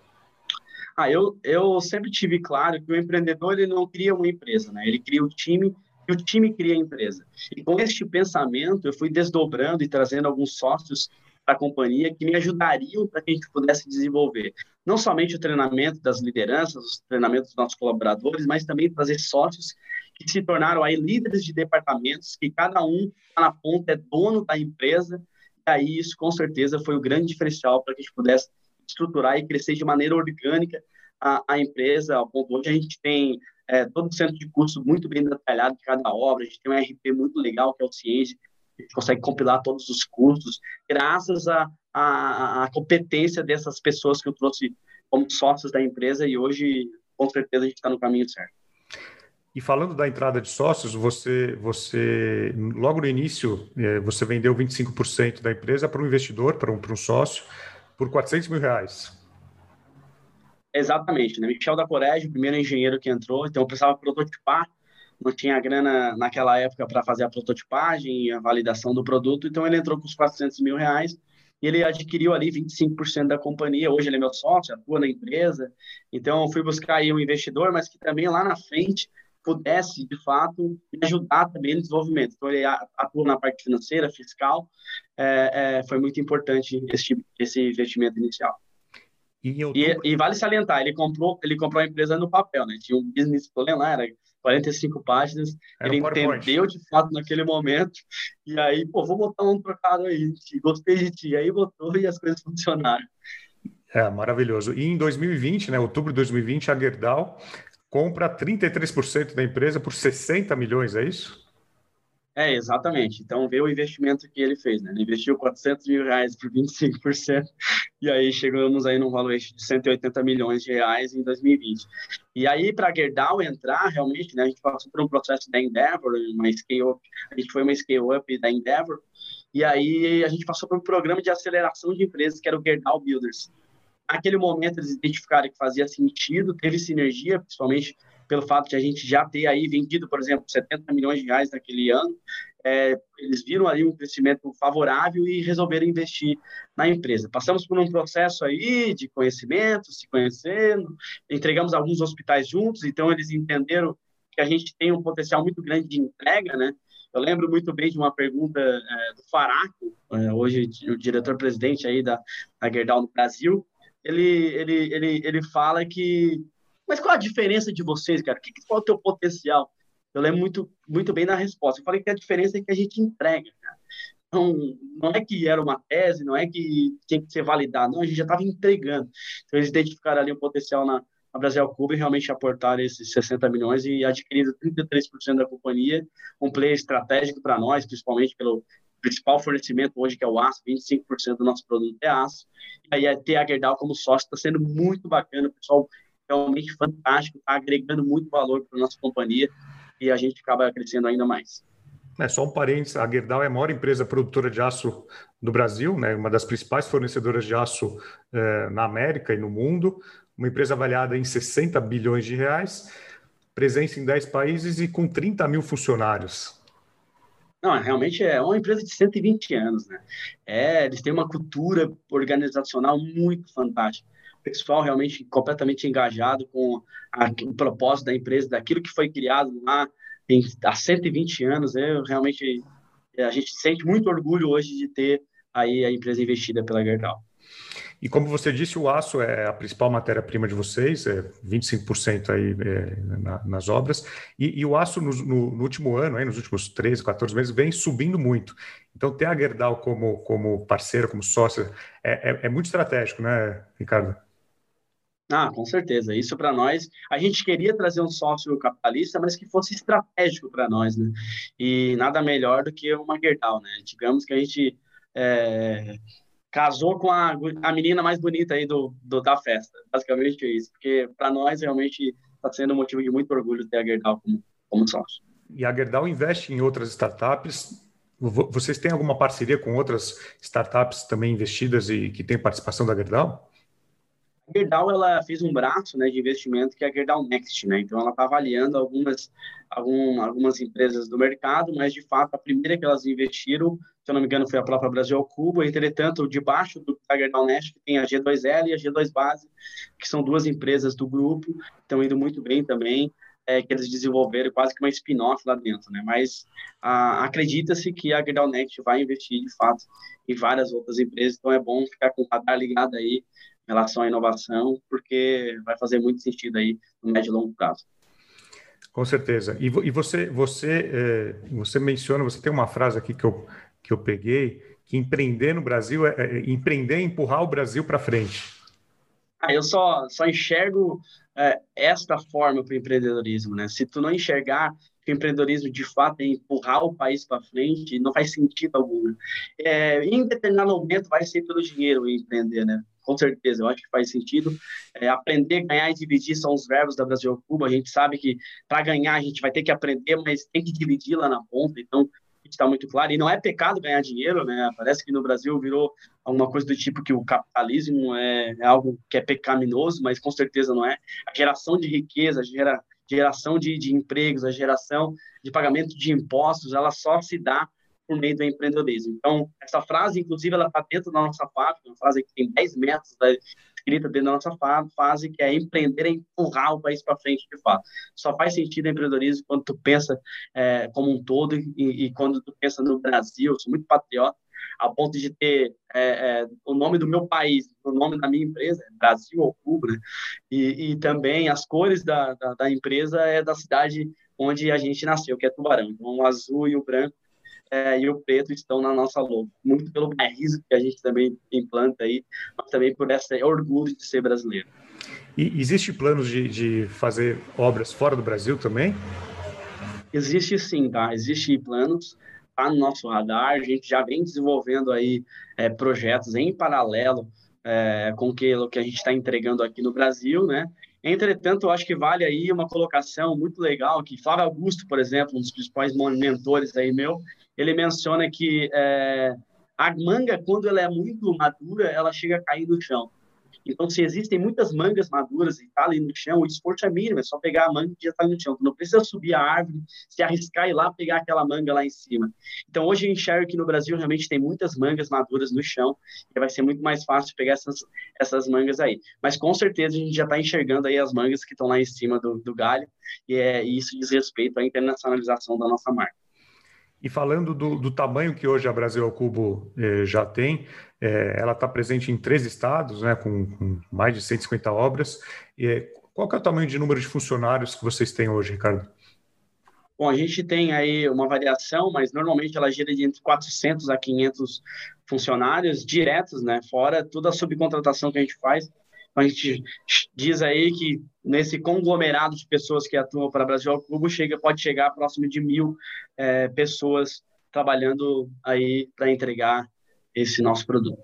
Ah, eu, eu sempre tive claro que o empreendedor ele não cria uma empresa, né? Ele cria o time e o time cria a empresa. E com este pensamento, eu fui desdobrando e trazendo alguns sócios para a companhia que me ajudariam para que a gente pudesse desenvolver não somente o treinamento das lideranças, os treinamentos dos nossos colaboradores, mas também trazer sócios que se tornaram aí líderes de departamentos, que cada um tá na ponta é dono da empresa, e aí isso com certeza foi o grande diferencial para que a gente pudesse estruturar e crescer de maneira orgânica a, a empresa, ao ponto onde a gente tem é, todo o centro de curso muito bem detalhado de cada obra, a gente tem um RP muito legal, que é o Ciência, a gente consegue compilar todos os custos, graças à a, a, a, competência dessas pessoas que eu trouxe como sócios da empresa, e hoje, com certeza, a gente está no caminho certo. E falando da entrada de sócios, você, você logo no início, é, você vendeu 25% da empresa para um investidor, para um, para um sócio, por 400 mil reais. Exatamente, né? Michel da Corege, o primeiro engenheiro que entrou, então eu precisava prototipar, não tinha grana naquela época para fazer a prototipagem e a validação do produto, então ele entrou com os 400 mil reais e ele adquiriu ali 25% da companhia. Hoje ele é meu sócio, atua na empresa. Então, eu fui buscar aí um investidor, mas que também lá na frente pudesse, de fato, me ajudar também no desenvolvimento. Então, ele atua na parte financeira, fiscal, é, é, foi muito importante esse, esse investimento inicial. E, e, e, vale salientar, ele comprou, ele comprou a empresa no papel, né? Tinha um business plan lá, era 45 páginas, era ele entendeu de fato naquele momento, e aí, pô, vou botar um trocado aí, gostei de ti, aí botou e as coisas funcionaram. É, maravilhoso. E em 2020, né, outubro de 2020, a Gerdau compra 33% da empresa por 60 milhões, é isso? É, exatamente. Então, vê o investimento que ele fez, né? Ele investiu 400 mil reais por 25%, e aí chegamos aí num valor de 180 milhões de reais em 2020. E aí, para a Gerdau entrar, realmente, né, a gente passou por um processo da Endeavor, uma scale-up, a gente foi uma scale-up da Endeavor, e aí a gente passou por um programa de aceleração de empresas, que era o Gerdau Builders naquele momento eles identificaram que fazia sentido, teve sinergia, principalmente pelo fato de a gente já ter aí vendido, por exemplo, 70 milhões de reais naquele ano, é, eles viram ali um crescimento favorável e resolveram investir na empresa. Passamos por um processo aí de conhecimento, se conhecendo, entregamos alguns hospitais juntos, então eles entenderam que a gente tem um potencial muito grande de entrega, né? Eu lembro muito bem de uma pergunta é, do Faraco, é, hoje o diretor-presidente aí da, da Gerdau no Brasil, ele, ele, ele, ele fala que. Mas qual a diferença de vocês, cara? Qual é o teu potencial? Eu lembro muito, muito bem na resposta. Eu falei que a diferença é que a gente entrega, cara. Então, não é que era uma tese, não é que tinha que ser validado, não, a gente já estava entregando. Então, eles identificaram ali um potencial na, a Brasil Cuba realmente aportar esses 60 milhões e adquirido 33% da companhia, um player estratégico para nós, principalmente pelo principal fornecimento hoje, que é o aço, 25% do nosso produto é aço. E aí, ter a Gerdau como sócio está sendo muito bacana, o pessoal realmente fantástico, está agregando muito valor para a nossa companhia e a gente acaba crescendo ainda mais. É, só um parênteses, a Gerdau é a maior empresa produtora de aço do Brasil, né, uma das principais fornecedoras de aço eh, na América e no mundo, uma empresa avaliada em 60 bilhões de reais, presença em 10 países e com 30 mil funcionários. Não, realmente é uma empresa de 120 anos, né? É, eles têm uma cultura organizacional muito fantástica. O pessoal realmente completamente engajado com a, o propósito da empresa, daquilo que foi criado lá tem, há 120 anos, né? Realmente a gente sente muito orgulho hoje de ter aí a empresa investida pela Gerdau. E como você disse, o aço é a principal matéria-prima de vocês, é 25% aí é, na, nas obras, e, e o aço no, no, no, último ano, aí, nos últimos 13, 14 meses, vem subindo muito. Então, ter a Gerdau como, como parceira, como sócia, é, é, é muito estratégico, né, Ricardo? Ah, com certeza. Isso para nós, a gente queria trazer um sócio capitalista, mas que fosse estratégico para nós, né? E nada melhor do que uma Gerdau, né? Digamos que a gente é, casou com a, a menina mais bonita aí do, do da festa. Basicamente é isso. Porque para nós realmente está sendo um motivo de muito orgulho ter a Gerdau como, como sócio. E a Gerdau investe em outras startups. Vocês têm alguma parceria com outras startups também investidas e que têm participação da Gerdau? A Gerdau ela fez um braço né, de investimento que é a Gerdau Next, né? Então ela está avaliando algumas algum, algumas empresas do mercado, mas de fato a primeira que elas investiram, se eu não me engano, foi a própria Brasil Cuba. Entretanto, debaixo do Gerdau Next tem a G2L e a G2 Base, que são duas empresas do grupo, estão indo muito bem também. É, que eles desenvolveram quase que uma spin-off lá dentro, né? Mas acredita-se que a Gerdau vai investir de fato em várias outras empresas, então é bom ficar com o radar ligado aí em relação à inovação, porque vai fazer muito sentido aí no médio e longo prazo. Com certeza. E, e você, você, é, você menciona, você tem uma frase aqui que eu, que eu peguei, que empreender no Brasil é, é empreender é empurrar o Brasil para frente. Ah, eu só, só enxergo é, esta forma para o empreendedorismo, né? Se tu não enxergar que o empreendedorismo de fato é empurrar o país para frente, não faz sentido algum. Né? É, em determinado momento vai ser pelo dinheiro empreender, né? com certeza, eu acho que faz sentido. É, aprender, ganhar e dividir são os verbos da Brasil Cuba. A gente sabe que para ganhar a gente vai ter que aprender, mas tem que dividir lá na ponta. Então, está muito claro. E não é pecado ganhar dinheiro, né? Parece que no Brasil virou alguma coisa do tipo que o capitalismo é, é algo que é pecaminoso, mas com certeza não é. A geração de riqueza, gera, geração de, de empregos, a geração de pagamento de impostos, ela só se dá por meio do empreendedorismo. Então, essa frase, inclusive, ela está dentro da nossa fábrica, uma frase que tem 10 metros da, escrita dentro da nossa fase, que é empreender é empurrar o país para frente, de fato. Só faz sentido empreendedorismo quando tu pensa é, como um todo e, e, quando tu pensa no Brasil, eu sou muito patriota, a ponto de ter é, é, o nome do meu país, o nome da minha empresa, Brasil Outubro, né? e, e também as cores da, da, da empresa é da cidade onde a gente nasceu, que é Tubarão. Então, o azul e o branco é, e o preto estão na nossa logo. Muito pelo bairrismo que a gente também implanta aí, mas também por esse orgulho de ser brasileiro. E existe planos de, de fazer obras fora do Brasil também? Existe sim, tá? Existe planos, tá no nosso radar. A gente já vem desenvolvendo aí é, projetos em paralelo é, com aquilo que a gente está entregando aqui no Brasil, né? Entretanto, eu acho que vale aí uma colocação muito legal que Flávio Augusto, por exemplo, um dos principais mentores aí meu, ele menciona que é, a manga, quando ela é muito madura, ela chega a cair no chão. Então, se existem muitas mangas maduras e está ali no chão, o esforço é mínimo, é só pegar a manga e já está no chão. Tu não precisa subir a árvore, se arriscar e lá pegar aquela manga lá em cima. Então, hoje eu enxergo que no Brasil realmente tem muitas mangas maduras no chão e vai ser muito mais fácil pegar essas, essas mangas aí. Mas com certeza a gente já está enxergando aí as mangas que estão lá em cima do, do galho e, é, e isso diz respeito à internacionalização da nossa marca. E falando do, do, tamanho que hoje a Brasil ao Cubo eh, já tem, eh, ela está presente em três estados, né, com, com, mais de 150 obras. E, qual é o tamanho de número de funcionários que vocês têm hoje, Ricardo? Bom, a gente tem aí uma variação, mas normalmente ela gira de entre 400 a 500 funcionários diretos, né? Fora toda a subcontratação que a gente faz A gente diz aí que nesse conglomerado de pessoas que atuam para Brasil ao Cubo chega, pode chegar próximo de mil é, pessoas trabalhando aí para entregar esse nosso produto.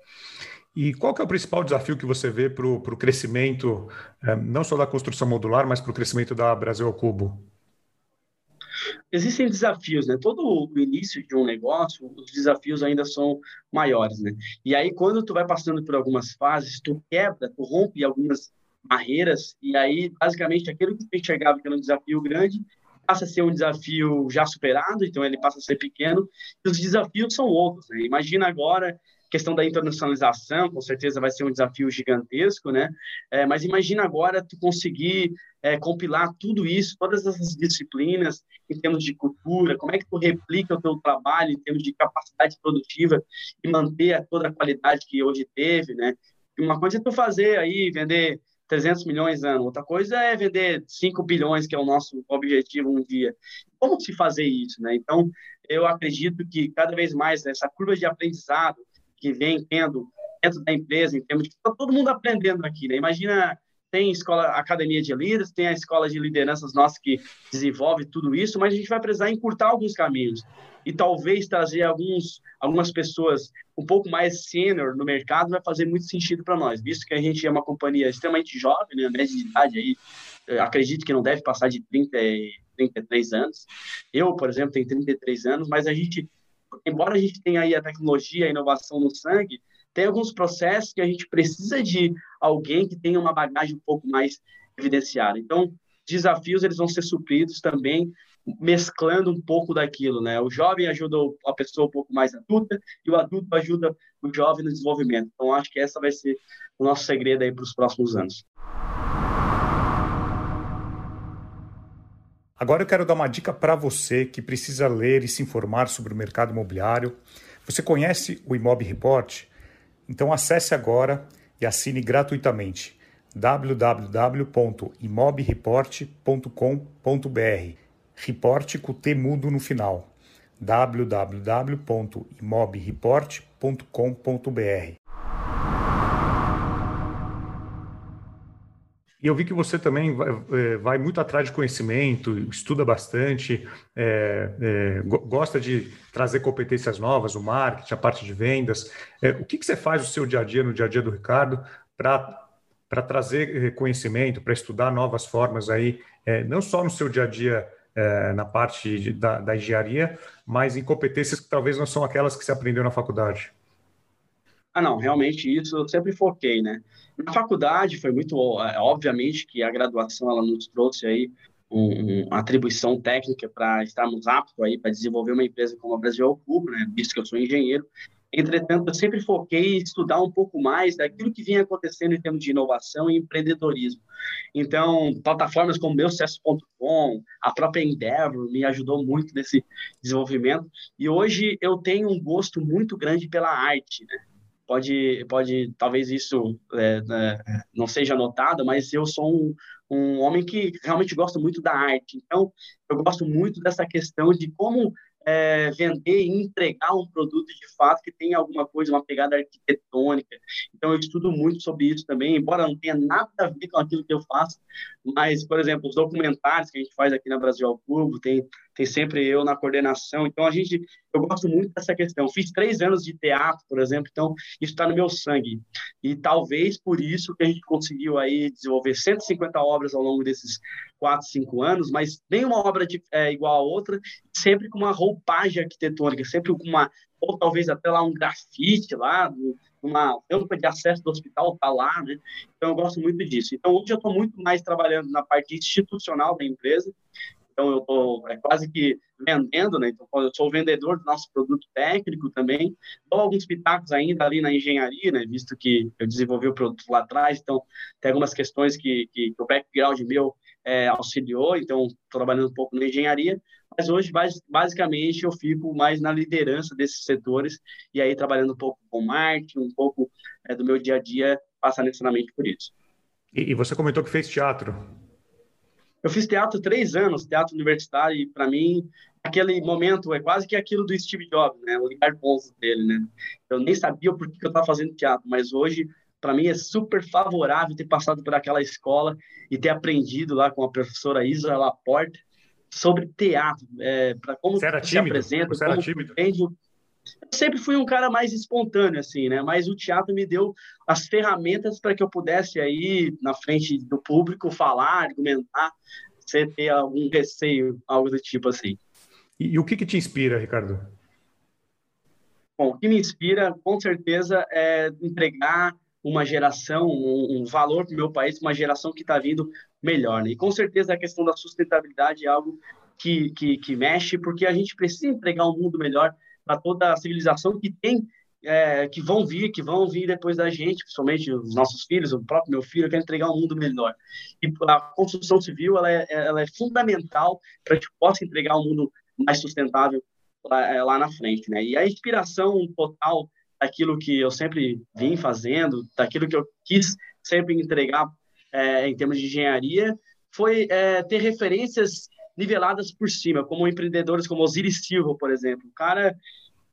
E qual que é o principal desafio que você vê para o crescimento, é, não só da construção modular, mas para o crescimento da Brasil ao Cubo? Existem desafios, né? Todo o início de um negócio, os desafios ainda são maiores, né? E aí, quando tu vai passando por algumas fases, tu quebra, tu rompe algumas barreiras, e aí, basicamente, aquilo que tu enxergava que era um desafio grande, passa a ser um desafio já superado, então ele passa a ser pequeno, e os desafios são outros, né? Imagina agora questão da internacionalização, com certeza vai ser um desafio gigantesco, né? É, mas imagina agora tu conseguir é, compilar tudo isso, todas essas disciplinas em termos de cultura, como é que tu replica o teu trabalho em termos de capacidade produtiva e manter toda a qualidade que hoje teve, né? Uma coisa é tu fazer aí, vender 300 milhões ano, outra coisa é vender 5 bilhões, que é o nosso objetivo um dia. Como se fazer isso, né? Então, eu acredito que cada vez mais essa curva de aprendizado que vem tendo dentro da empresa, em termos de está todo mundo aprendendo aqui, né? Imagina, tem escola, academia de líderes, tem a escola de lideranças nossa que desenvolve tudo isso, mas a gente vai precisar encurtar alguns caminhos e talvez trazer alguns, algumas pessoas um pouco mais sênior no mercado vai fazer muito sentido para nós, visto que a gente é uma companhia extremamente jovem, né? média de idade aí, acredito que não deve passar de 30 33 anos. Eu, por exemplo, tenho 33 anos, mas a gente embora a gente tenha aí a tecnologia, a inovação no sangue, tem alguns processos que a gente precisa de alguém que tenha uma bagagem um pouco mais evidenciada. Então, desafios eles vão ser supridos também mesclando um pouco daquilo, né? O jovem ajuda a pessoa um pouco mais adulta e o adulto ajuda o jovem no desenvolvimento. Então, acho que essa vai ser o nosso segredo aí para os próximos anos. Agora eu quero dar uma dica para você que precisa ler e se informar sobre o mercado imobiliário. Você conhece o Imob Report? Então acesse agora e assine gratuitamente www.imobreport.com.br. Report com T mudo no final. www.imobreport.com.br. E eu vi que você também vai, é, vai muito atrás de conhecimento, estuda bastante, é, é, gosta de trazer competências novas, o marketing, a parte de vendas. É, o que, que, você faz no seu dia a dia, no dia a dia do Ricardo, para trazer é, conhecimento, para estudar novas formas aí, é, não só no seu dia a dia na parte de, da, da engenharia, mas em competências que talvez não são aquelas que você aprendeu na faculdade? Ah, não, realmente isso eu sempre foquei, né? Na faculdade foi muito, é, obviamente que a graduação ela nos trouxe aí um, uma atribuição técnica para estarmos aptos aí para desenvolver uma empresa como a Brasil ao Cubo, né? Visto que eu sou engenheiro. Entretanto, eu sempre foquei em estudar um pouco mais daquilo que vinha acontecendo em termos de inovação e empreendedorismo. Então, plataformas como meucesso.com, a própria Endeavor me ajudou muito nesse desenvolvimento. E hoje eu tenho um gosto muito grande pela arte, né? Pode, pode talvez isso é, né, não seja notado, mas eu sou um, um homem que realmente gosta muito da arte. Então, eu gosto muito dessa questão de como é, vender e entregar um produto de fato que tenha alguma coisa, uma pegada arquitetônica. Então, eu estudo muito sobre isso também, embora não tenha nada a ver com aquilo que eu faço, mas, por exemplo, os documentários que a gente faz aqui na Brasil ao Cubo, tem, tem sempre eu na coordenação. Então, a gente, eu gosto muito dessa questão. Fiz três anos de teatro, por exemplo, então isso está no meu sangue. E talvez por isso que a gente conseguiu aí desenvolver 150 obras ao longo desses quatro, cinco anos, mas nenhuma obra de, é, igual a outra, sempre com uma roupagem arquitetônica, sempre com uma, ou talvez até lá um grafite lá, uma tampa de acesso do hospital está lá, né? Então eu gosto muito disso. Então hoje eu estou muito mais trabalhando na parte institucional da empresa, então eu estou é, quase que vendendo, né? Então eu sou vendedor do nosso produto técnico também. Dou alguns pitacos ainda ali na engenharia, né? Visto que eu desenvolvi o produto lá atrás, então tem algumas questões que, que, que o background meu é, auxiliou, então trabalhando um pouco na engenharia, mas hoje basicamente eu fico mais na liderança desses setores e aí trabalhando um pouco com marketing, um pouco é, do meu dia a dia passa necessariamente por isso. E, e você comentou que fez teatro. Eu fiz teatro três anos, teatro universitário, e para mim, aquele momento é quase que aquilo do Steve Jobs, né? O ligar pontos dele, né? Eu nem sabia por que eu estava fazendo teatro, mas hoje, para mim é super favorável ter passado por aquela escola e ter aprendido lá com a professora Isa Laporte sobre teatro, é, para como Você era se tímido? apresenta, Você como tímido? Eu sempre fui um cara mais espontâneo, assim, né? Mas o teatro me deu as ferramentas para que eu pudesse aí, na frente do público, falar, argumentar, sem ter algum receio, algo do tipo assim. E, e o que, que te inspira, Ricardo? Bom, o que me inspira, com certeza, é entregar uma geração, um, um valor para o meu país, uma geração que está vindo melhor. Né? E com certeza a questão da sustentabilidade é algo que, que, que mexe, porque a gente precisa entregar um mundo melhor para toda a civilização que tem, é, que vão vir, que vão vir depois da gente, principalmente os nossos filhos, o próprio meu filho, quer entregar um mundo melhor. E a construção civil ela é, ela é fundamental para a gente possa entregar um mundo mais sustentável lá, é, lá na frente. Né? E a inspiração total daquilo que eu sempre vim fazendo, daquilo que eu quis sempre entregar é, em termos de engenharia, foi é, ter referências niveladas por cima, como empreendedores como Osiris Silva, por exemplo. O cara,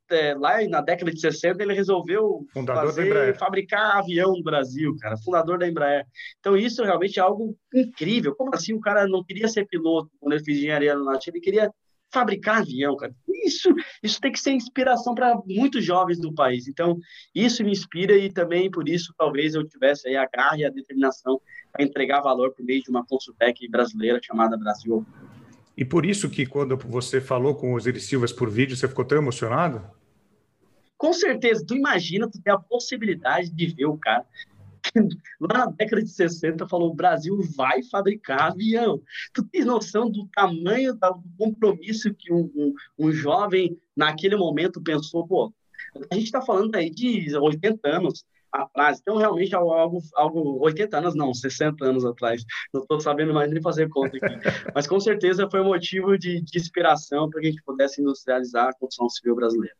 é, lá na década de 60, ele resolveu fazer, fabricar avião no Brasil, cara, fundador da Embraer. Então, isso realmente é algo incrível. Como assim o cara não queria ser piloto quando ele fez engenharia aeronáutica? Ele queria fabricar avião, cara. Isso, isso tem que ser inspiração para muitos jovens do país. Então, isso me inspira e também por isso talvez eu tivesse aí a garra e a determinação para entregar valor por meio de uma consultec brasileira chamada Brasil. E por isso que quando você falou com os Osiris Silvas por vídeo, você ficou tão emocionado? Com certeza. Tu imagina tu ter a possibilidade de ver o cara lá na década de 60 falou: o Brasil vai fabricar avião. Tu tem noção do tamanho do compromisso que um, um, um jovem naquele momento pensou? Pô, a gente está falando aí de 80 anos atrás, então realmente algo, algo 80 anos não, 60 anos atrás, não estou sabendo mais nem fazer conta aqui, mas com certeza foi um motivo de, de inspiração para que a gente pudesse industrializar a construção civil brasileira.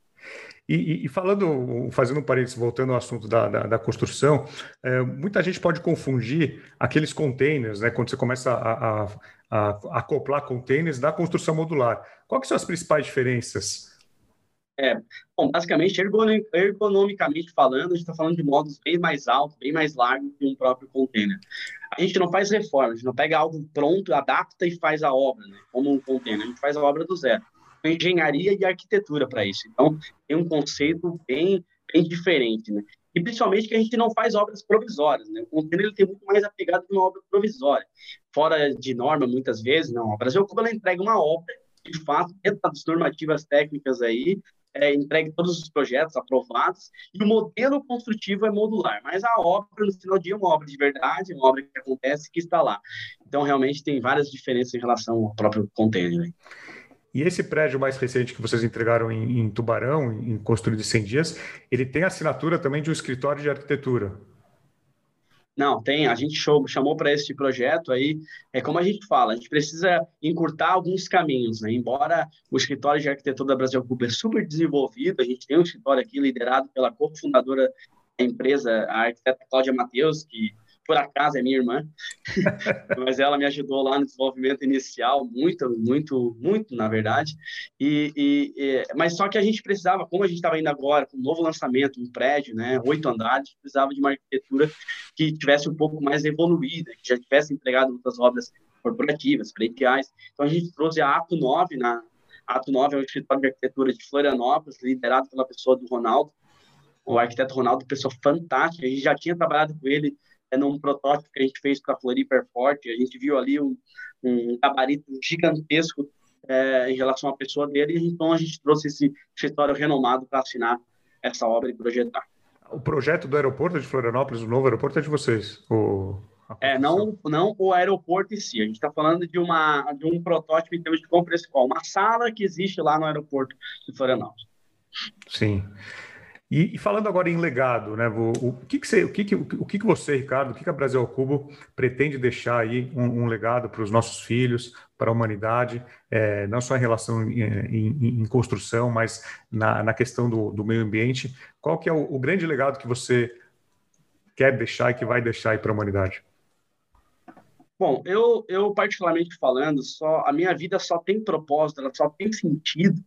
E, e, falando, fazendo um parênteses, voltando ao assunto da, da, da construção, é, muita gente pode confundir aqueles containers, né, quando você começa a, a, a acoplar containers da construção modular. Quais são as principais diferenças? É, bom, basicamente, ergonomicamente falando, a gente está falando de modos bem mais altos, bem mais largos que um próprio container. A gente não faz reforma, a gente não pega algo pronto, adapta e faz a obra, né, como um container, a gente faz a obra do zero engenharia e arquitetura para isso. Então, tem um conceito bem, bem diferente, né? E principalmente que a gente não faz obras provisórias, né? O container ele tem muito mais apegado de uma obra provisória. Fora de norma, muitas vezes, não. O Brasil Cuba ela entrega uma obra, de fato, dentro das normativas técnicas aí, é, entregue todos os projetos aprovados e o modelo construtivo é modular, mas a obra, no final do dia, é uma obra de verdade, uma obra que acontece que está lá. Então, realmente, tem várias diferenças em relação ao próprio container. Né? E esse prédio mais recente que vocês entregaram em, em Tubarão, em construído em 100 dias, ele tem assinatura também de um escritório de arquitetura. Não, tem. A gente chamou para esse projeto aí. É como a gente fala, a gente precisa encurtar alguns caminhos, né? Embora o escritório de arquitetura da Brasil Cuba é super desenvolvido, a gente tem um escritório aqui liderado pela cofundadora da empresa, a arquiteta Cláudia Matheus, que por acaso é minha irmã, mas ela me ajudou lá no desenvolvimento inicial, muito, muito, muito, na verdade. E, e, e mas só que a gente precisava, como a gente estava indo agora com um novo lançamento, um prédio, né, oito andares, precisava de uma arquitetura que tivesse um pouco mais evoluída, que já tivesse entregado outras obras corporativas, prediais. Então a gente trouxe a Ato 9 na Ato 9 é um escritório de arquitetura de Florianópolis, liderado pela pessoa do Ronaldo, o arquiteto Ronaldo, pessoa fantástica. A gente já tinha trabalhado com ele é num protótipo que a gente fez para a Floripa Airport, a gente viu ali um, um gabarito gigantesco é, em relação à pessoa dele, então a gente trouxe esse escritório renomado para assinar essa obra e projetar. O projeto do aeroporto de Florianópolis, o novo aeroporto, é de vocês? O... É, não, não o aeroporto em si. A gente está falando de, uma, de um protótipo em termos de compra uma sala que existe lá no aeroporto de Florianópolis. Sim. E, e, falando agora em legado, né, o, o, que, que, você, o, que, que, o que, que você, Ricardo, o que, que a Brasil ao Cubo pretende deixar aí um, um legado para os nossos filhos, para a humanidade, é, não só em relação em, em, em construção, mas na, na questão do, do, meio ambiente. Qual que é o, o grande legado que você quer deixar e que vai deixar aí para a humanidade? Bom, eu, eu particularmente falando, só a minha vida só tem propósito, ela só tem sentido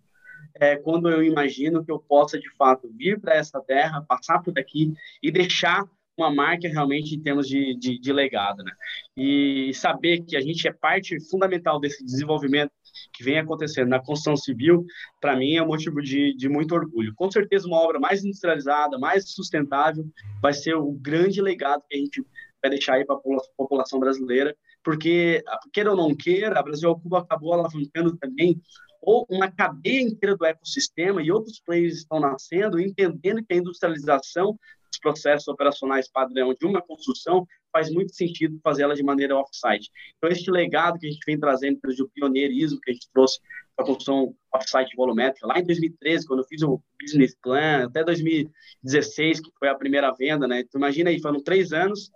é, quando eu imagino que eu possa, de fato, vir para essa terra, passar por aqui e deixar uma marca realmente em termos de, de, de legado, né? E saber que a gente é parte fundamental desse desenvolvimento que vem acontecendo na construção civil, para mim é um motivo de, de muito orgulho. Com certeza, uma obra mais industrializada, mais sustentável, vai ser o grande legado que a gente vai deixar aí para a população brasileira, porque, queira ou não queira, a Brasil ao Cubo acabou alavancando também ou uma cadeia inteira do ecossistema e outros players estão nascendo, entendendo que a industrialização dos processos operacionais padrão de uma construção faz muito sentido fazer ela de maneira off-site. Então, este legado que a gente vem trazendo do pioneirismo que a gente trouxe para a construção off-site volumétrica, lá em 2013, quando eu fiz o business plan, até 2016, que foi a primeira venda, né? Então, imagina aí, foram três anos,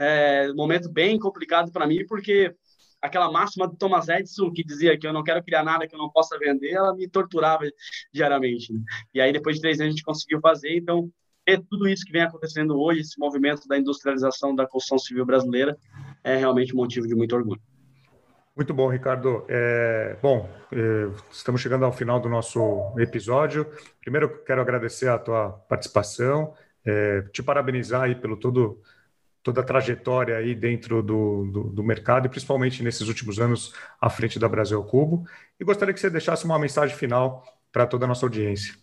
é, momento bem complicado para mim, porque aquela máxima do Thomas Edison que dizia que eu não quero criar nada que eu não possa vender, ela me torturava diariamente. Né? E aí, depois de três anos, a gente conseguiu fazer. Então, é tudo isso que vem acontecendo hoje, esse movimento da industrialização da construção civil brasileira, é realmente um motivo de muito orgulho. Muito bom, Ricardo. É, bom, é, estamos chegando ao final do nosso episódio. Primeiro, quero agradecer a tua participação, é, te parabenizar aí pelo todo toda a trajetória aí dentro do, do, do, mercado e principalmente nesses últimos anos à frente da Brasil Cubo. E gostaria que você deixasse uma mensagem final para toda a nossa audiência.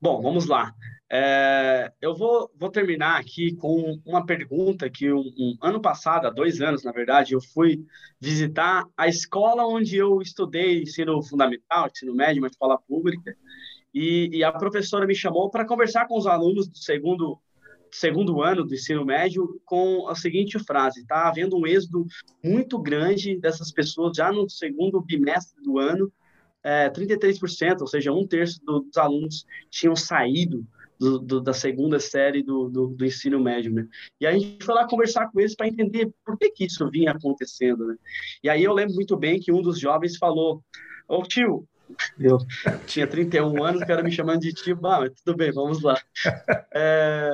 Bom, vamos lá. É, eu vou, vou terminar aqui com uma pergunta que um, um, ano passado, há dois anos, na verdade, eu fui visitar a escola onde eu estudei ensino fundamental, ensino médio, uma escola pública, e, e a professora me chamou para conversar com os alunos do segundo segundo ano do ensino médio com a seguinte frase: está havendo um êxodo muito grande dessas pessoas já no segundo bimestre do ano é, 33%, ou seja, um terço dos alunos tinham saído do, do, da segunda série do, do, ensino médio, né? E a gente foi lá conversar com eles para entender por que, que isso vinha acontecendo, né? E aí eu lembro muito bem que um dos jovens falou: Ô tio, eu tinha 31 anos, o cara me chamando de tio, ah, mas tudo bem, vamos lá. É,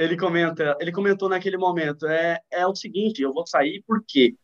ele comenta, ele comentou naquele momento, é, é o seguinte, eu vou sair por quê?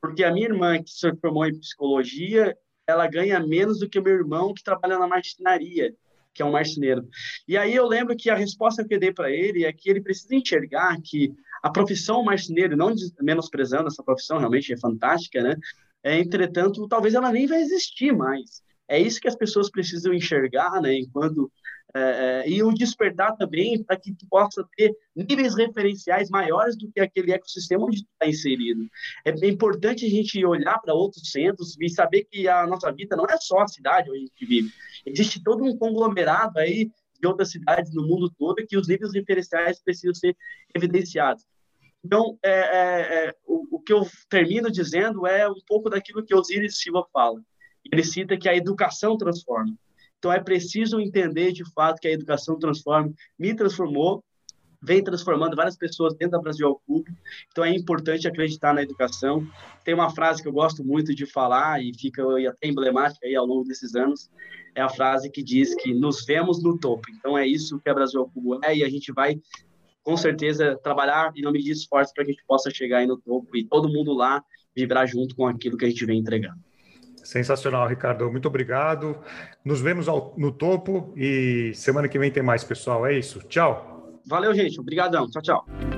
Porque a minha irmã que se formou em psicologia ela ganha menos do que o meu irmão que trabalha na marcenaria, que é um marceneiro. E aí eu lembro que a resposta que eu dei para ele é que ele precisa enxergar que a profissão marceneiro, não menosprezando essa profissão, realmente é fantástica, né? É, entretanto, talvez ela nem vai existir mais. É isso que as pessoas precisam enxergar, né? Enquanto é, é, e o despertar também para que tu possa ter níveis referenciais maiores do que aquele ecossistema onde está inserido. É importante a gente olhar para outros centros e saber que a nossa vida não é só a cidade onde a gente vive. Existe todo um conglomerado aí de outras cidades no mundo todo que os níveis referenciais precisam ser evidenciados. Então, é, é, é, o, o, que eu termino dizendo é um pouco daquilo que Osiris Silva fala. Ele cita que a educação transforma. Então é preciso entender de fato que a educação transforma, me transformou, vem transformando várias pessoas dentro da Brasil ao. Então é importante acreditar na educação. Tem uma frase que eu gosto muito de falar e fica até emblemática aí ao longo desses anos, é a frase que diz que nos vemos no topo. Então é isso que a Brasil ao Cubo é e a gente vai com certeza trabalhar e não medir esforços para que a gente possa chegar aí no topo e todo mundo lá vibrar junto com aquilo que a gente vem entregando. Sensacional, Ricardo. Muito obrigado. Nos vemos ao, no topo e semana que vem tem mais, pessoal. É isso. Tchau. Valeu, gente. Obrigadão. Tchau, tchau.